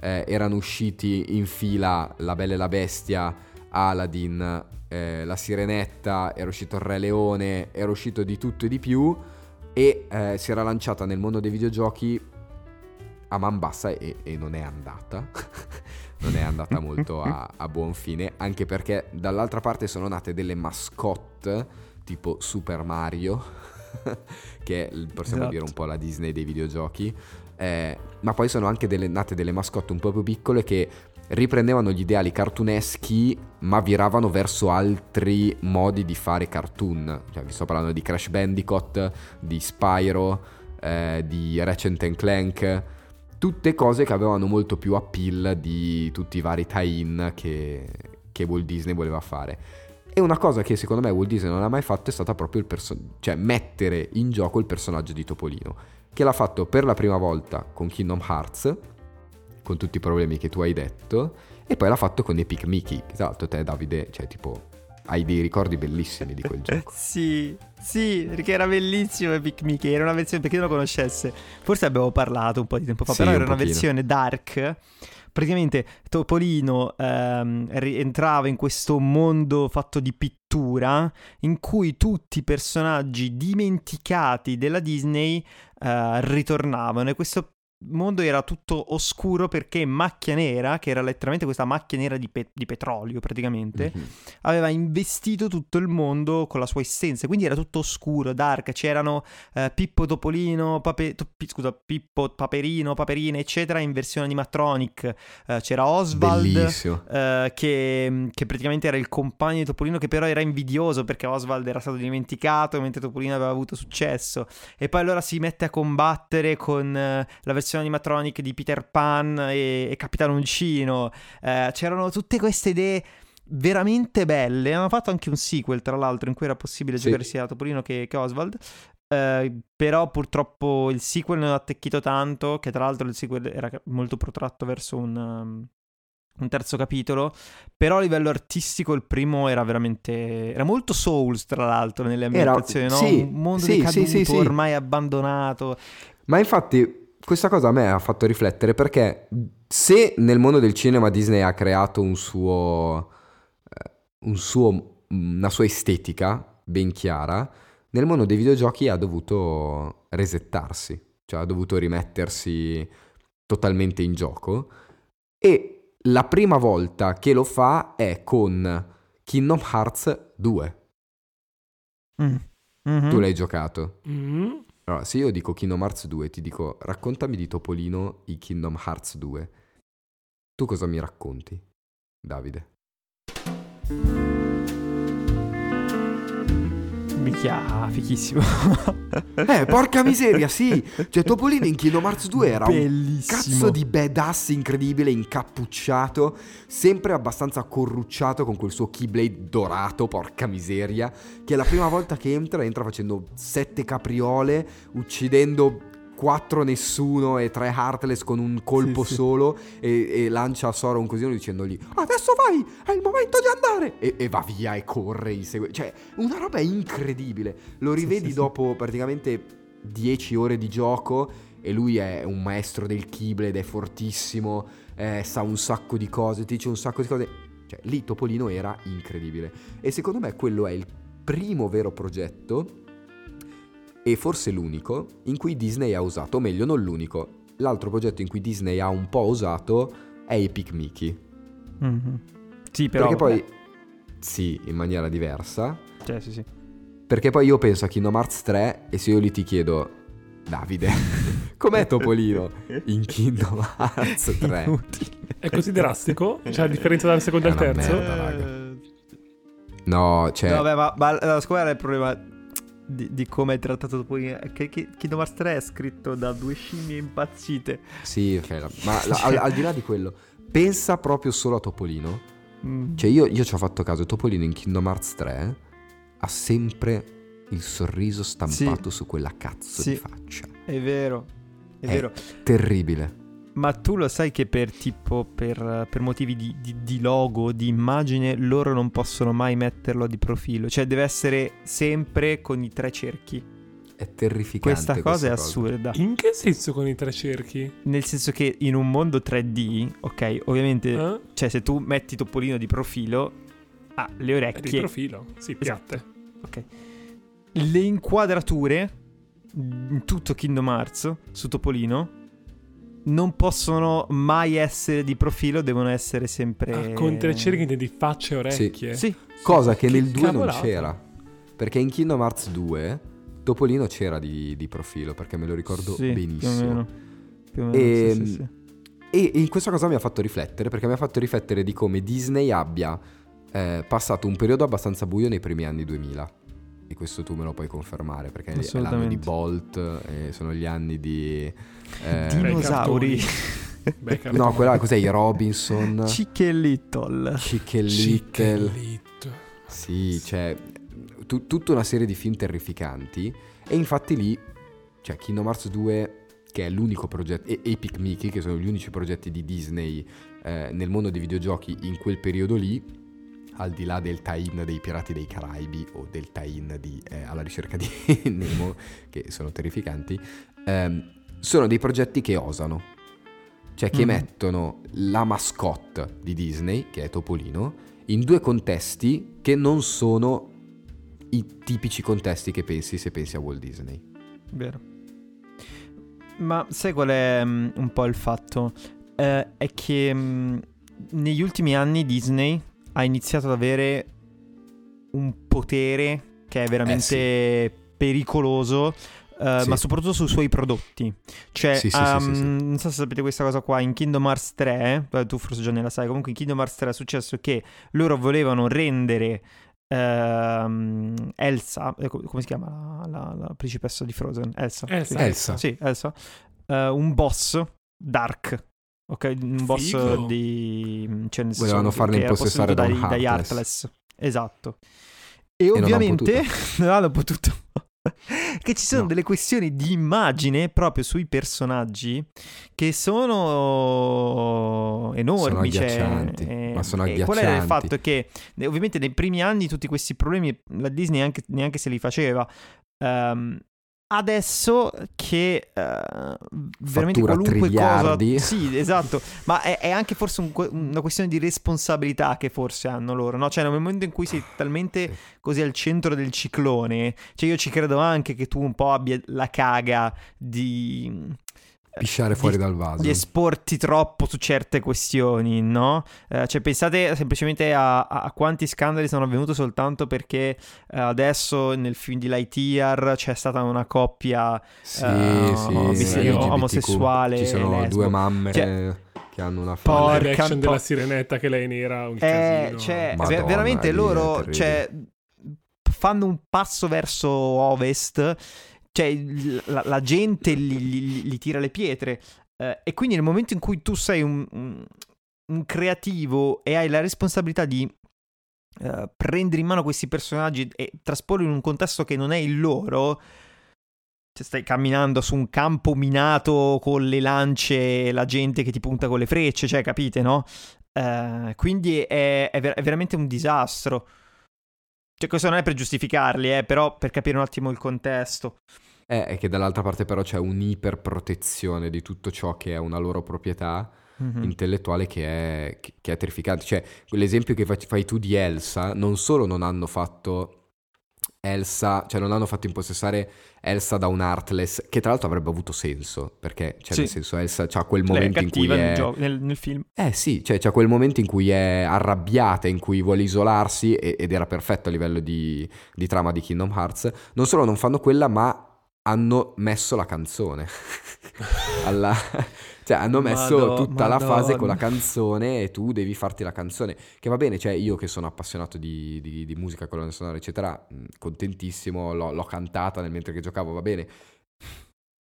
Eh, erano usciti in fila La Bella e la Bestia, Aladdin, eh, La Sirenetta, era uscito il Re Leone, era uscito di tutto e di più e eh, si era lanciata nel mondo dei videogiochi a man bassa e, e non è andata. non è andata molto a, a buon fine, anche perché dall'altra parte sono nate delle mascotte tipo Super Mario, che possiamo Esatto. dire un po' la Disney dei videogiochi, eh, ma poi sono anche delle, nate delle mascotte un po' più piccole che riprendevano gli ideali cartuneschi ma viravano verso altri modi di fare cartoon. Cioè, vi sto parlando di Crash Bandicoot, di Spyro, eh, di Ratchet and Clank, tutte cose che avevano molto più appeal di tutti i vari tie-in che, che Walt Disney voleva fare. E una cosa che secondo me Walt Disney non ha mai fatto è stata proprio il perso- cioè mettere in gioco il personaggio di Topolino, che l'ha fatto per la prima volta con Kingdom Hearts, con tutti i problemi che tu hai detto, E poi l'ha fatto con Epic Mickey. Tra l'altro te Davide, cioè tipo, hai dei ricordi bellissimi di quel gioco. Sì, sì, perché era bellissimo Epic Mickey, era una versione, per chi non lo conoscesse, forse abbiamo parlato un po' di tempo fa, Sì, però un era una pochino. versione dark. Praticamente Topolino ehm, rientrava in questo mondo fatto di pittura in cui tutti i personaggi dimenticati della Disney eh, ritornavano. E questo mondo era tutto oscuro perché Macchia Nera, che era letteralmente questa macchia nera di, pe- di petrolio praticamente, Mhm. aveva investito tutto il mondo con la sua essenza, quindi era tutto oscuro, dark, c'erano eh, Pippo Topolino, Pape- to- pi- scusa, Pippo Paperino, Paperina, eccetera, in versione animatronic, Eh, c'era Oswald, eh, che, che praticamente era il compagno di Topolino che però era invidioso perché Oswald era stato dimenticato mentre Topolino aveva avuto successo e poi allora si mette a combattere con eh, la versione animatronic di Peter Pan e, e Capitano Uncino Eh, c'erano tutte queste idee veramente belle hanno fatto anche un sequel tra l'altro in cui era possibile Sì. giocare sia Topolino che, che Oswald Eh, però purtroppo il sequel non ha attecchito tanto che tra l'altro il sequel era molto protratto verso un... um, un terzo capitolo, però a livello artistico il primo era veramente... era molto Souls tra l'altro nelle Era- ambientazioni, no? sì, un mondo sì, decaduto, sì, sì. ormai abbandonato. Ma infatti questa cosa a me ha fatto riflettere perché se nel mondo del cinema Disney ha creato un suo, eh, un suo- una sua estetica ben chiara, nel mondo dei videogiochi ha dovuto resettarsi, cioè ha dovuto rimettersi totalmente in gioco e la prima volta che lo fa è con Kingdom Hearts 2. Mm. Mhm. Tu l'hai giocato? Mm. Allora, se io dico Kingdom Hearts 2, ti dico raccontami di Topolino i Kingdom Hearts 2. Tu cosa mi racconti, Davide? Minchia, fichissimo. Eh, porca miseria, sì! Cioè, Topolino in Kingdom Hearts 2 era un Bellissimo. cazzo di badass incredibile, incappucciato, sempre abbastanza corrucciato con quel suo keyblade dorato, porca miseria, che la prima volta che entra, entra facendo sette capriole, uccidendo quattro nessuno e tre heartless con un colpo Sì, sì. solo e, e lancia a Sora un cosino dicendogli adesso vai, è il momento di andare e, e va via e corre insegue- cioè una roba incredibile lo Sì, rivedi sì, sì. dopo praticamente 10 ore di gioco e lui è un maestro del Keyblade, è fortissimo, eh, sa un sacco di cose, ti dice un sacco di cose. Cioè, lì Topolino era incredibile. E secondo me quello è il primo vero progetto, e forse l'unico, in cui Disney ha usato, o meglio, non l'unico. L'altro progetto in cui Disney ha un po' usato è Epic Mickey. Mhm. Sì, però... perché poi, vabbè, sì, in maniera diversa. Cioè, sì, sì. Perché poi io penso a Kingdom Hearts 3 e se io lì ti chiedo, Davide, com'è Topolino in Kingdom Hearts 3? Inutile. È così drastico? C'è la differenza dal secondo È al terzo? merda. raga. No, cioè, No, vabbè, ma, ma secondo me era il problema di, di come è trattato Topolino. È che, che Kingdom Hearts 3 è scritto da due scimmie impazzite. sì, ok, la- ma la- al, al di là di quello, pensa proprio solo a Topolino. Mm. Cioè io, io ci ho fatto caso, Topolino in Kingdom Hearts 3 ha sempre il sorriso stampato su quella cazzo Sì. di faccia. È vero, è Eh. vero. Terribile. Ma tu lo sai che per tipo, per, per motivi di, di- di logo, di immagine, loro non possono mai metterlo di profilo. Cioè deve essere sempre con i tre cerchi. È terrificante. Questa cosa è assurda. In che senso con i tre cerchi? Nel senso che in un mondo 3D, ok, ovviamente, Eh? cioè se tu metti Topolino di profilo, ha le È di orecchie, profilo. Sì, piatte. ok. Le inquadrature in tutto Kingdom Hearts su Topolino non possono mai essere di profilo, devono essere sempre Ah, con tre cerchi intendi facce e orecchie. Sì, Cosa che, Che nel 2 non cavolata. c'era. Perché in Kingdom Hearts 2 Topolino c'era di, di profilo, perché me lo ricordo sì, benissimo. Più o meno. Più o meno, E, sì, sì, sì. e in questa cosa mi ha fatto riflettere, perché mi ha fatto riflettere di come Disney abbia eh, passato un periodo abbastanza buio nei primi anni 2000. E questo tu me lo puoi confermare, perché è l'anno di. Bolt, e sono gli anni di... eh, Dinosauri. no, quella cos'è? I Robinson, Chick e Little. Chick e Little. Chickelito. Sì, c'è tutta una serie di film terrificanti. E infatti lì, cioè Kingdom Hearts 2, che che è l'unico progetto, e Epic Mickey, che sono gli unici progetti di Disney eh, nel mondo dei videogiochi in quel periodo lì, al di là del tie-in dei Pirati dei Caraibi o del tie-in di eh, Alla ricerca di Nemo, che sono terrificanti, ehm, sono dei progetti che osano, cioè che Mhm. mettono la mascotte di Disney, che è Topolino, in due contesti che non sono i tipici contesti che pensi se pensi a Walt Disney. Vero. Ma sai qual è mm, un po' il fatto? Eh, è che mm, negli ultimi anni Disney ha iniziato ad avere un potere che è veramente pericoloso. Eh, Sì. Ma soprattutto sui suoi prodotti. Cioè, Sì, sì, sì, sì, sì. non so se sapete questa cosa qua, in Kingdom Hearts 3, eh, tu forse già ne la sai, comunque in Kingdom Hearts 3 è successo che loro volevano rendere ehm, Elsa, eh, co- come si chiama la, la- la principessa di Frozen? Elsa. Elsa. Sì, Elsa. Sì, Elsa. Eh, un boss dark. Ok, un boss Figo. di... Cioè nel senso Volevano farla era impossessare da dai, dai Heartless. Esatto. E, non han ovviamente non hanno potuto. che ci sono No. delle questioni di immagine proprio sui personaggi che sono enormi. Sono cioè, agghiaccianti, eh, ma sono e qual è il agghiaccianti. fatto che eh, ovviamente nei primi anni tutti questi problemi la Disney neanche, neanche se li faceva. Ehm, adesso che eh, veramente Fattura qualunque triliardi. cosa sì esatto ma è, è anche forse un una questione di responsabilità che forse hanno loro no? cioè nel momento in cui sei talmente Sì. così al centro del ciclone cioè io ci credo anche che tu un po' abbia la caga di Pisciare fuori di- dal vaso. di esporti troppo su certe questioni, no? Eh, cioè, pensate semplicemente a, a- quanti scandali sono avvenuti soltanto perché eh, adesso nel film di Lightyear c'è stata una coppia Sì, eh, sì, bis- LGBTQ. omosessuale Ci sono lesbo. due mamme Cioè, che hanno una Porca figlia. Live action un po'. della sirenetta che lei nera, un Eh, casino. cioè, Madonna, ver- veramente loro cioè, fanno un passo verso ovest, cioè la, la gente li, li- li tira le pietre. Eh, e quindi nel momento in cui tu sei un, un- un creativo e hai la responsabilità di eh, prendere in mano questi personaggi e trasporli in un contesto che non è il loro, cioè stai camminando su un campo minato con le lance e la gente che ti punta con le frecce, cioè capite, no? Eh, quindi è, è ver- è veramente un disastro. Cioè, questo non è per giustificarli, eh, però per capire un attimo il contesto. Eh, è che dall'altra parte però c'è un'iperprotezione di tutto ciò che è una loro proprietà Mhm. intellettuale che è, che- è terrificante. Cioè, quell'esempio che fai tu di Elsa, non solo non hanno fatto Elsa, cioè non hanno fatto impossessare Elsa da un Heartless, che tra l'altro avrebbe avuto senso, perché, cioè, Sì. nel senso, Elsa c'ha quel è momento in cui cattiva nel, è... gioco- nel- nel film. Eh sì, cioè c'è quel momento in cui è arrabbiata, in cui vuole isolarsi e- ed era perfetto a livello di, di trama di Kingdom Hearts. Non solo non fanno quella, ma hanno messo la canzone. Alla- Cioè hanno messo Madò- tutta la fase con la Madonna. canzone e tu devi farti la canzone. Che va bene, cioè io che sono appassionato di, di- di musica, colonna sonora, eccetera, contentissimo, l'ho, l'ho cantata nel mentre che giocavo, va bene.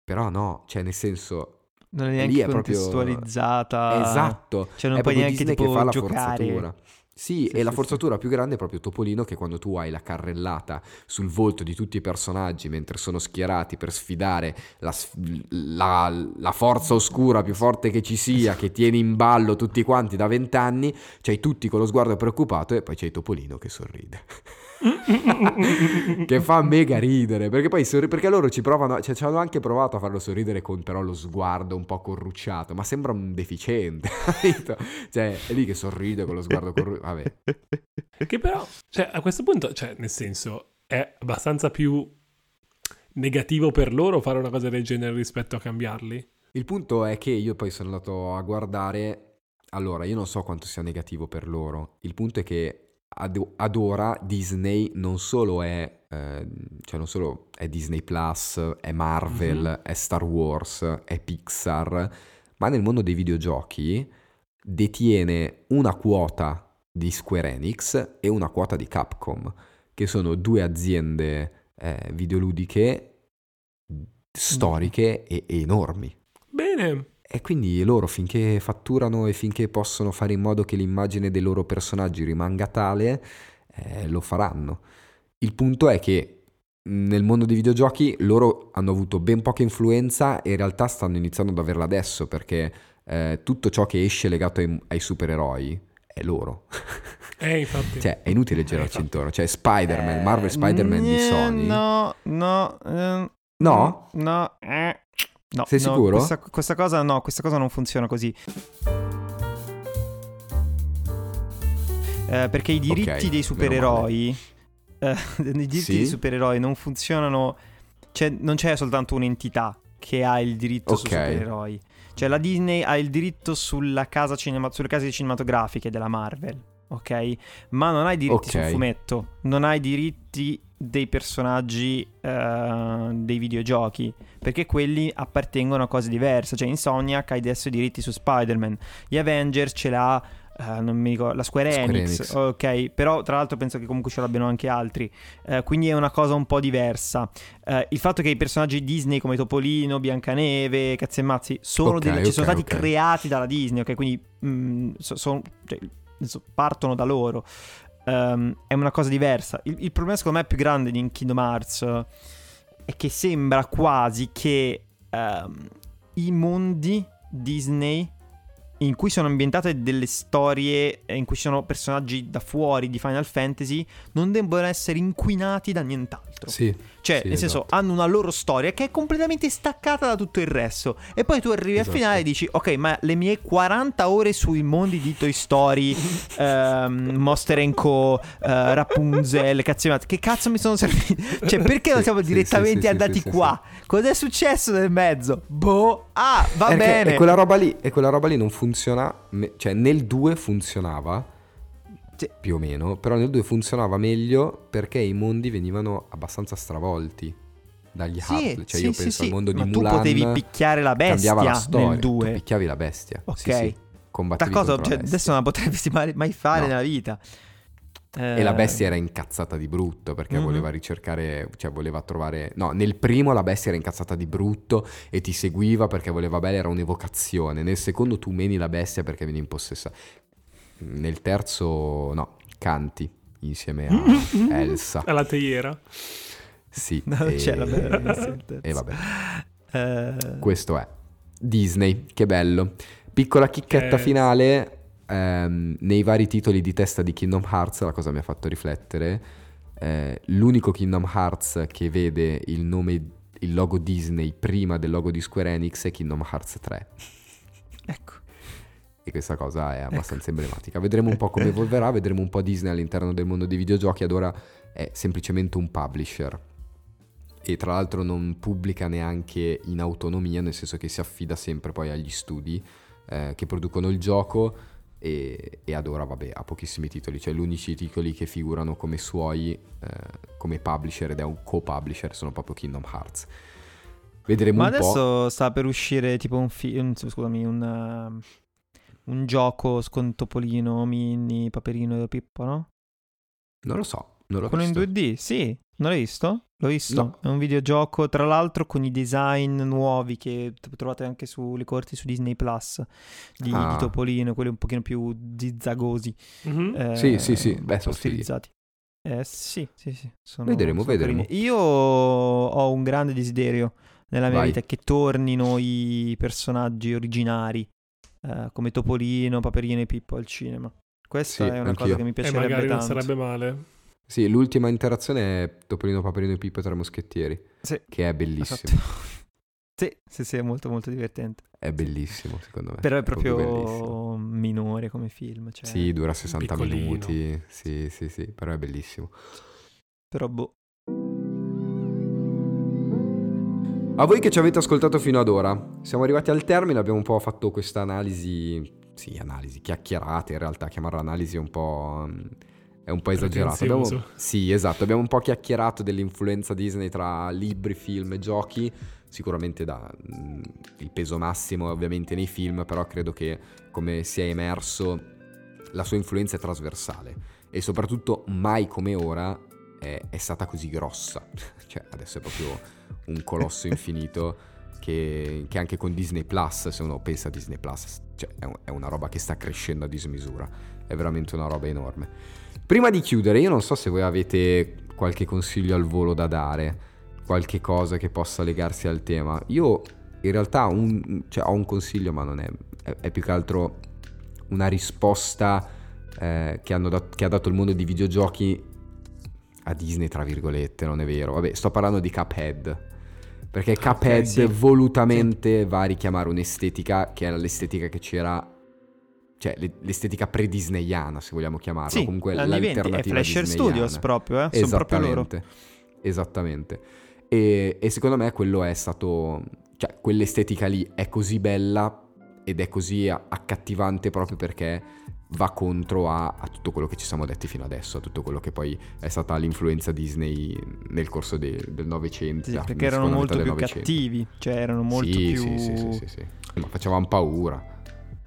Però no, cioè nel senso... Non è lì neanche è proprio- contestualizzata. Esatto, Cioè, non è puoi proprio neanche Disney tipo che fa la giocare. forzatura. Sì, Sì, e la sì, forzatura più grande è proprio Topolino che quando tu hai la carrellata sul volto di tutti i personaggi mentre sono schierati per sfidare la, la- la forza oscura più forte che ci sia, che tiene in ballo tutti quanti da vent'anni, c'hai tutti con lo sguardo preoccupato e poi c'hai Topolino che sorride. Che fa mega ridere perché poi sorri- perché loro ci provano cioè ci hanno anche provato a farlo sorridere con però lo sguardo un po' corrucciato ma sembra un deficiente cioè è lì che sorride con lo sguardo corrucciato vabbè Che però, cioè, a questo punto, cioè, nel senso, è abbastanza più negativo per loro fare una cosa del genere rispetto a cambiarli. il punto è che io poi sono andato a guardare allora io non so quanto sia negativo per loro il punto è che ad, ad ora Disney non solo è eh, cioè non solo è Disney Plus è Marvel Mhm. è Star Wars è Pixar ma nel mondo dei videogiochi detiene una quota di Square Enix e una quota di Capcom, che sono due aziende eh, videoludiche storiche e, e enormi. Bene, E quindi loro finché fatturano e finché possono fare in modo che l'immagine dei loro personaggi rimanga tale, eh, lo faranno. Il punto è che nel mondo dei videogiochi loro hanno avuto ben poca influenza e in realtà stanno iniziando ad averla adesso perché eh, tutto ciò che esce legato ai, ai supereroi è loro. Eh, infatti. cioè, è inutile girarci infatti. intorno. Cioè, Spider-Man, Eh, Marvel Spider-Man di eh, Sony. No, no, eh, No? No, eh, no, Sei no, sicuro? Questa, questa cosa no, questa cosa non funziona così. Eh, perché i diritti Ok, dei supereroi, eh, i diritti Sì? dei supereroi non funzionano, cioè non c'è soltanto un'entità che ha il diritto Ok. sui supereroi. Cioè la Disney ha il diritto sulla casa cinema- sulle case cinematografiche della Marvel, ok? Ma non ha i diritti sul Ok. fumetto, non ha i diritti dei personaggi eh, dei videogiochi, perché quelli appartengono a cose diverse. Cioè Insomniac ha adesso i diritti su Spider-Man, gli Avengers ce l'ha... eh, non mi ricordo, la Square, Square Enix, Enix. ok, però tra l'altro penso che comunque ce l'abbiano anche altri, Eh, quindi è una cosa un po' diversa. Eh, il fatto che i personaggi Disney come Topolino, Biancaneve, Cazzi e Mazzi sono Ok, delle- ci sono ok, stati creati dalla Disney, ok? Quindi mm, so- son- cioè, partono da loro. Ehm, è una cosa diversa. Il, il problema secondo me più grande di Kingdom Hearts è che sembra quasi che ehm, i mondi Disney in cui sono ambientate delle storie eh, in cui ci sono personaggi da fuori di Final Fantasy non debbano essere inquinati da nient'altro. Sì. Cioè, Sì, nel senso, esatto. hanno una loro storia che è completamente staccata da tutto il resto. E poi tu arrivi Esatto. al finale e dici: Ok, ma le mie 40 ore sui mondi di Toy Story, ehm, Monster Co., eh, Rapunzel, cazzo, che cazzo mi sono serviti? Cioè, perché non Sì, siamo sì, direttamente andati qua? Cos'è successo nel mezzo? Boh, ah, va Perché- bene. E quella roba lì, e quella roba lì non funziona, cioè nel 2 funzionava, Sì. più o meno, però nel 2 funzionava meglio perché i mondi venivano abbastanza stravolti dagli Sì, hub. Cioè sì, io penso sì. al mondo di Ma tu Mulan. potevi picchiare la cambiava la bestia storia. nel Tu 2. picchiavi la bestia. Ok. Sì, sì. Combattevi cosa cioè, bestia. adesso non la potresti mai, fare No. nella vita. E la Eh, bestia era incazzata di brutto perché Mhm. voleva ricercare, cioè voleva trovare... No, nel primo la bestia era incazzata di brutto e ti seguiva perché voleva bene, era un'evocazione. Nel secondo tu meni la bestia perché vieni impossessa. Nel terzo no, canti insieme a Elsa. Alla teiera. Sì. No, non e... c'è la terzo. E vabbè, eh, questo è. Disney, che bello. Piccola chicchetta Che- finale. ehm, nei vari titoli di testa di Kingdom Hearts, la cosa mi ha fatto riflettere. eh, l'unico Kingdom Hearts che vede il nome, il logo Disney prima del logo di Square Enix è Kingdom Hearts 3. ecco. E questa cosa è abbastanza emblematica. Vedremo un po' come evolverà, vedremo un po' Disney all'interno del mondo dei videogiochi. Ad ora è semplicemente un publisher. E tra l'altro non pubblica neanche in autonomia, nel senso che si affida sempre poi agli studi eh, che producono il gioco. E, e ad ora, vabbè, ha pochissimi titoli. Cioè, gli unici titoli che figurano come suoi, eh, come publisher ed è un co-publisher, sono proprio Kingdom Hearts. Vedremo Ma un po'. adesso sta per uscire tipo un film, scusami, un, uh, un gioco con Topolino, Minnie, Paperino e Pippo, no? Non lo so, non l'ho Quello in visto. 2D, sì. Non l'hai visto? L'ho visto. No. È un videogioco, tra l'altro, con i design nuovi che trovate anche sulle corti su Disney Plus di, Ah. di Topolino, quelli un pochino più zizzagosi. Mhm. eh, Sì, sì, sì. Beh, sono stilizzati. Eh, sì, sì, sì. sono- Vedremo, sono vedremo. carini. Io ho un grande desiderio nella mia Vai. vita che tornino i personaggi originari eh, come Topolino, Paperino e Pippo al cinema. Questa Sì, è una anch'io. cosa che mi E piacerebbe magari non tanto. sarebbe male. Sì, l'ultima interazione è Topolino, Paperino e Pippo Tre Moschettieri, Sì, che è bellissimo. esatto. sì, sì, sì, è molto molto divertente. È bellissimo, secondo me. Però è proprio, bellissimo. minore come film. Cioè, Sì, dura 60 piccolino. minuti. Sì, sì, sì, però è bellissimo. Però boh. A voi che ci avete ascoltato fino ad ora, siamo arrivati al termine, abbiamo un po' fatto questa analisi, sì, analisi, chiacchierate in realtà, chiamarla analisi è un po'... È un po' esagerato. Abbiamo, sì, esatto. Abbiamo un po' chiacchierato dell'influenza Disney tra libri, film e giochi. Sicuramente da, mm, il peso massimo è ovviamente nei film, però credo che come si è emerso la sua influenza è trasversale e soprattutto mai come ora è, è stata così grossa. cioè adesso è proprio un colosso infinito che, che anche con Disney Plus, se uno pensa a Disney Plus, cioè è, un- è una roba che sta crescendo a dismisura. È veramente una roba enorme. Prima di chiudere, io non so se voi avete qualche consiglio al volo da dare, qualche cosa che possa legarsi al tema. Io in realtà un, cioè, ho un consiglio, ma non è, è, è più che altro una risposta eh, che, dat- che ha dato il mondo di videogiochi a Disney, tra virgolette, non è vero. Vabbè, sto parlando di Cuphead. Perché Cuphead okay, sì. volutamente sì. va a richiamare un'estetica che era l'estetica che c'era cioè l'estetica pre-disneyana, se vogliamo chiamarla, sì, comunque l'alternativa 20, è Flasher Studios proprio, eh? Sono proprio loro. Esattamente. E, e, secondo me quello è stato, cioè quell'estetica lì è così bella ed è così accattivante proprio perché va contro a, a, tutto quello che ci siamo detti fino adesso, a tutto quello che poi è stata l'influenza Disney nel corso de, del Novecento. Sì, perché erano molto più 900. cattivi, cioè erano molto sì, più... Sì, sì, sì, sì, sì. Ma facevano paura.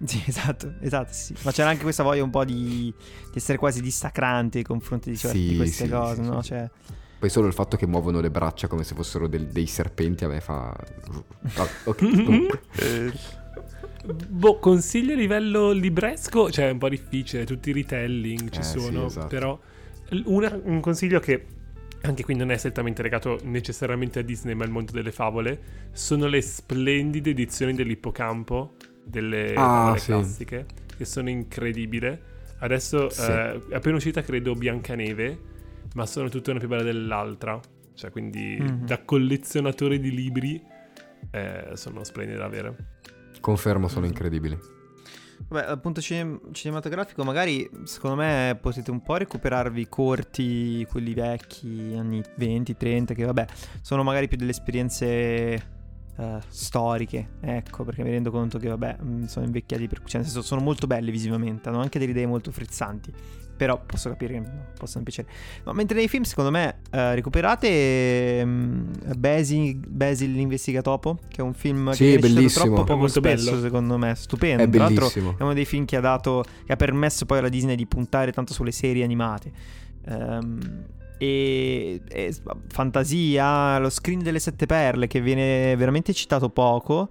Sì, esatto, esatto, sì. Ma c'era anche questa voglia un po' di, di essere quasi dissacranti nei confronti di, cioè, di queste cose, no? Cioè... Poi solo il fatto che muovono le braccia come se fossero del, dei serpenti a me fa... Ah, ok, Boh, consigli a livello libresco, cioè è un po' difficile, tutti i retelling ci eh, sono, esatto. però una, un consiglio che anche qui non è strettamente legato necessariamente a Disney ma al mondo delle favole, sono le splendide edizioni dell'ippocampo delle ah, sì. classiche, che sono incredibili. Adesso sì. eh, è appena uscita, credo, Biancaneve, ma sono tutte una più bella dell'altra. Cioè, quindi mm-hmm. da collezionatore di libri eh, sono splendide da avere. Confermo, sono incredibili. Vabbè, dal punto cine- cinematografico, magari secondo me potete un po' recuperarvi corti, quelli vecchi, anni 20, 30, che vabbè, sono magari più delle esperienze uh, storiche, ecco, perché mi rendo conto che, vabbè, mm, sono invecchiati, per, cioè, nel senso, sono molto belli visivamente, hanno anche delle idee molto frizzanti, però posso capire che no, possono piacere. No, mentre nei film, secondo me, uh, recuperate um, Basil, Basil l'investigatopo, che è un film sì, che è bellissimo. troppo poco molto spesso, bello. secondo me, stupendo. È Tra l'altro bellissimo. è uno dei film che ha dato, che ha permesso poi alla Disney di puntare tanto sulle serie animate. Um, e, e, fantasia, lo screen delle sette perle che viene veramente citato poco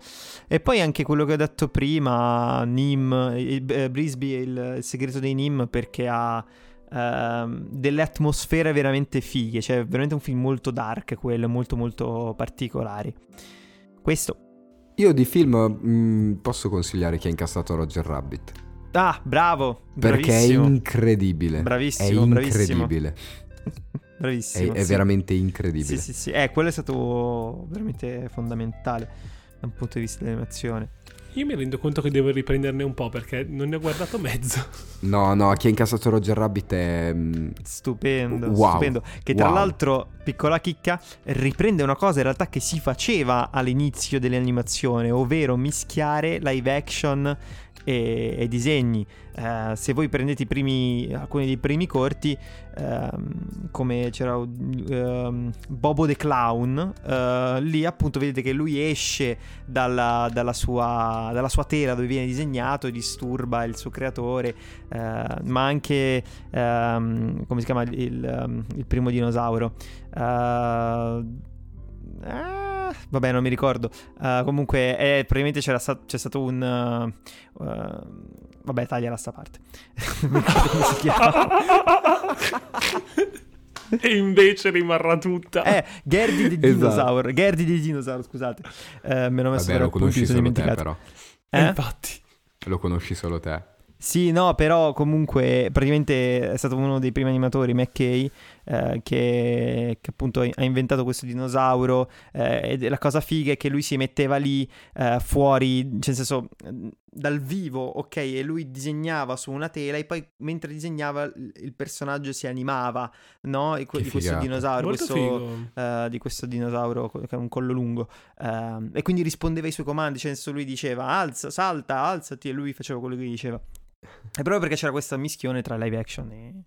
e poi anche quello che ho detto prima, Nim, eh, Brisby, il, il segreto dei Nim perché ha uh, delle atmosfere veramente fighe, cioè veramente un film molto dark quello, molto molto particolari. Questo. Io di film mh, posso consigliare chi ha incassato Roger Rabbit. Ah, bravo! Perché bravissimo. è incredibile. Bravissimo, è incredibile. Bravissimo. È, è sì. veramente incredibile. Sì, sì, sì. Eh, quello è stato veramente fondamentale da un punto di vista dell'animazione. Io mi rendo conto che devo riprenderne un po' perché non ne ho guardato mezzo. No, no, chi ha incassato Roger Rabbit è... mm, Stupendo, Wow. stupendo. Che tra Wow. l'altro, piccola chicca, riprende una cosa in realtà che si faceva all'inizio dell'animazione, ovvero mischiare live action e, e disegni. Eh, se voi prendete primi, alcuni dei primi corti, ehm, come c'era ehm, Bobo the Clown, eh, lì appunto vedete che lui esce dalla, dalla sua, dalla sua tela dove viene disegnato e disturba il suo creatore, eh, ma anche, ehm, come si chiama, il, il primo dinosauro. Eh, ah, vabbè, non mi ricordo. Eh, comunque, eh, probabilmente c'era sta- c'è stato un. eh, eh, vabbè, tagliala sta parte. non mi ricordo come si chiama. e invece rimarrà tutta. Eh, Gerdi di Esatto. Dinosaur. Gerdi di Dinosaur, scusate. Eh, me l'ho messo Vabbè, lo conosci mi sono solo te dimenticato. però. Eh? Infatti. Lo conosci solo te. Sì, no, però comunque praticamente è stato uno dei primi animatori, McKay, eh, che, che appunto ha inventato questo dinosauro eh, e la cosa figa è che lui si metteva lì eh, fuori, cioè nel senso dal vivo, ok, e lui disegnava su una tela e poi mentre disegnava il personaggio si animava, no? E que- Che di questo dinosauro, questo, eh, di questo dinosauro che ha un collo lungo Ehm, e quindi rispondeva ai suoi comandi, cioè nel senso lui diceva alza, salta, alzati e lui faceva quello che gli diceva. È proprio perché c'era questa mischione tra live action e...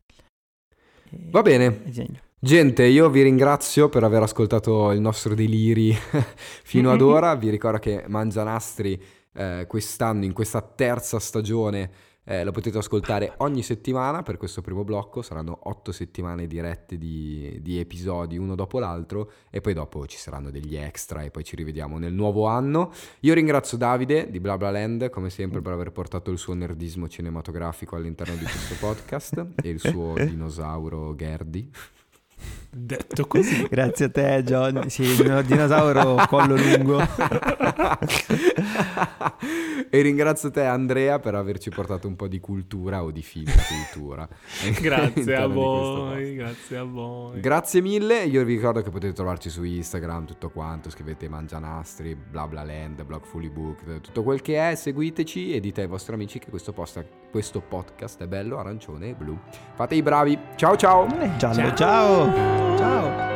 e- Va bene. e. Gente, io vi ringrazio per aver ascoltato il nostro deliri fino ad ora. Vi ricordo che Mangianastri eh, quest'anno, in questa terza stagione, eh, lo potete ascoltare ogni settimana per questo primo blocco. Saranno otto settimane dirette di, di episodi uno dopo l'altro e poi dopo ci saranno degli extra e poi ci rivediamo nel nuovo anno. Io ringrazio Davide di BlaBlaLand come sempre per aver portato il suo nerdismo cinematografico all'interno di questo podcast e il suo dinosauro Gerdi. Detto così. Grazie a te, John. Sì, il mio dinosauro collo lungo. e ringrazio te, Andrea, per averci portato un po' di cultura o di film cultura. grazie a voi, grazie a voi. Grazie mille, io vi ricordo che potete trovarci su Instagram, tutto quanto, scrivete Mangianastri, bla bla land, blog fully booked, tutto quel che è, seguiteci e dite ai vostri amici che questo, posta- questo podcast è bello, arancione e blu. Fate i bravi, ciao ciao! È giallo, Ciao. ciao. Ciao.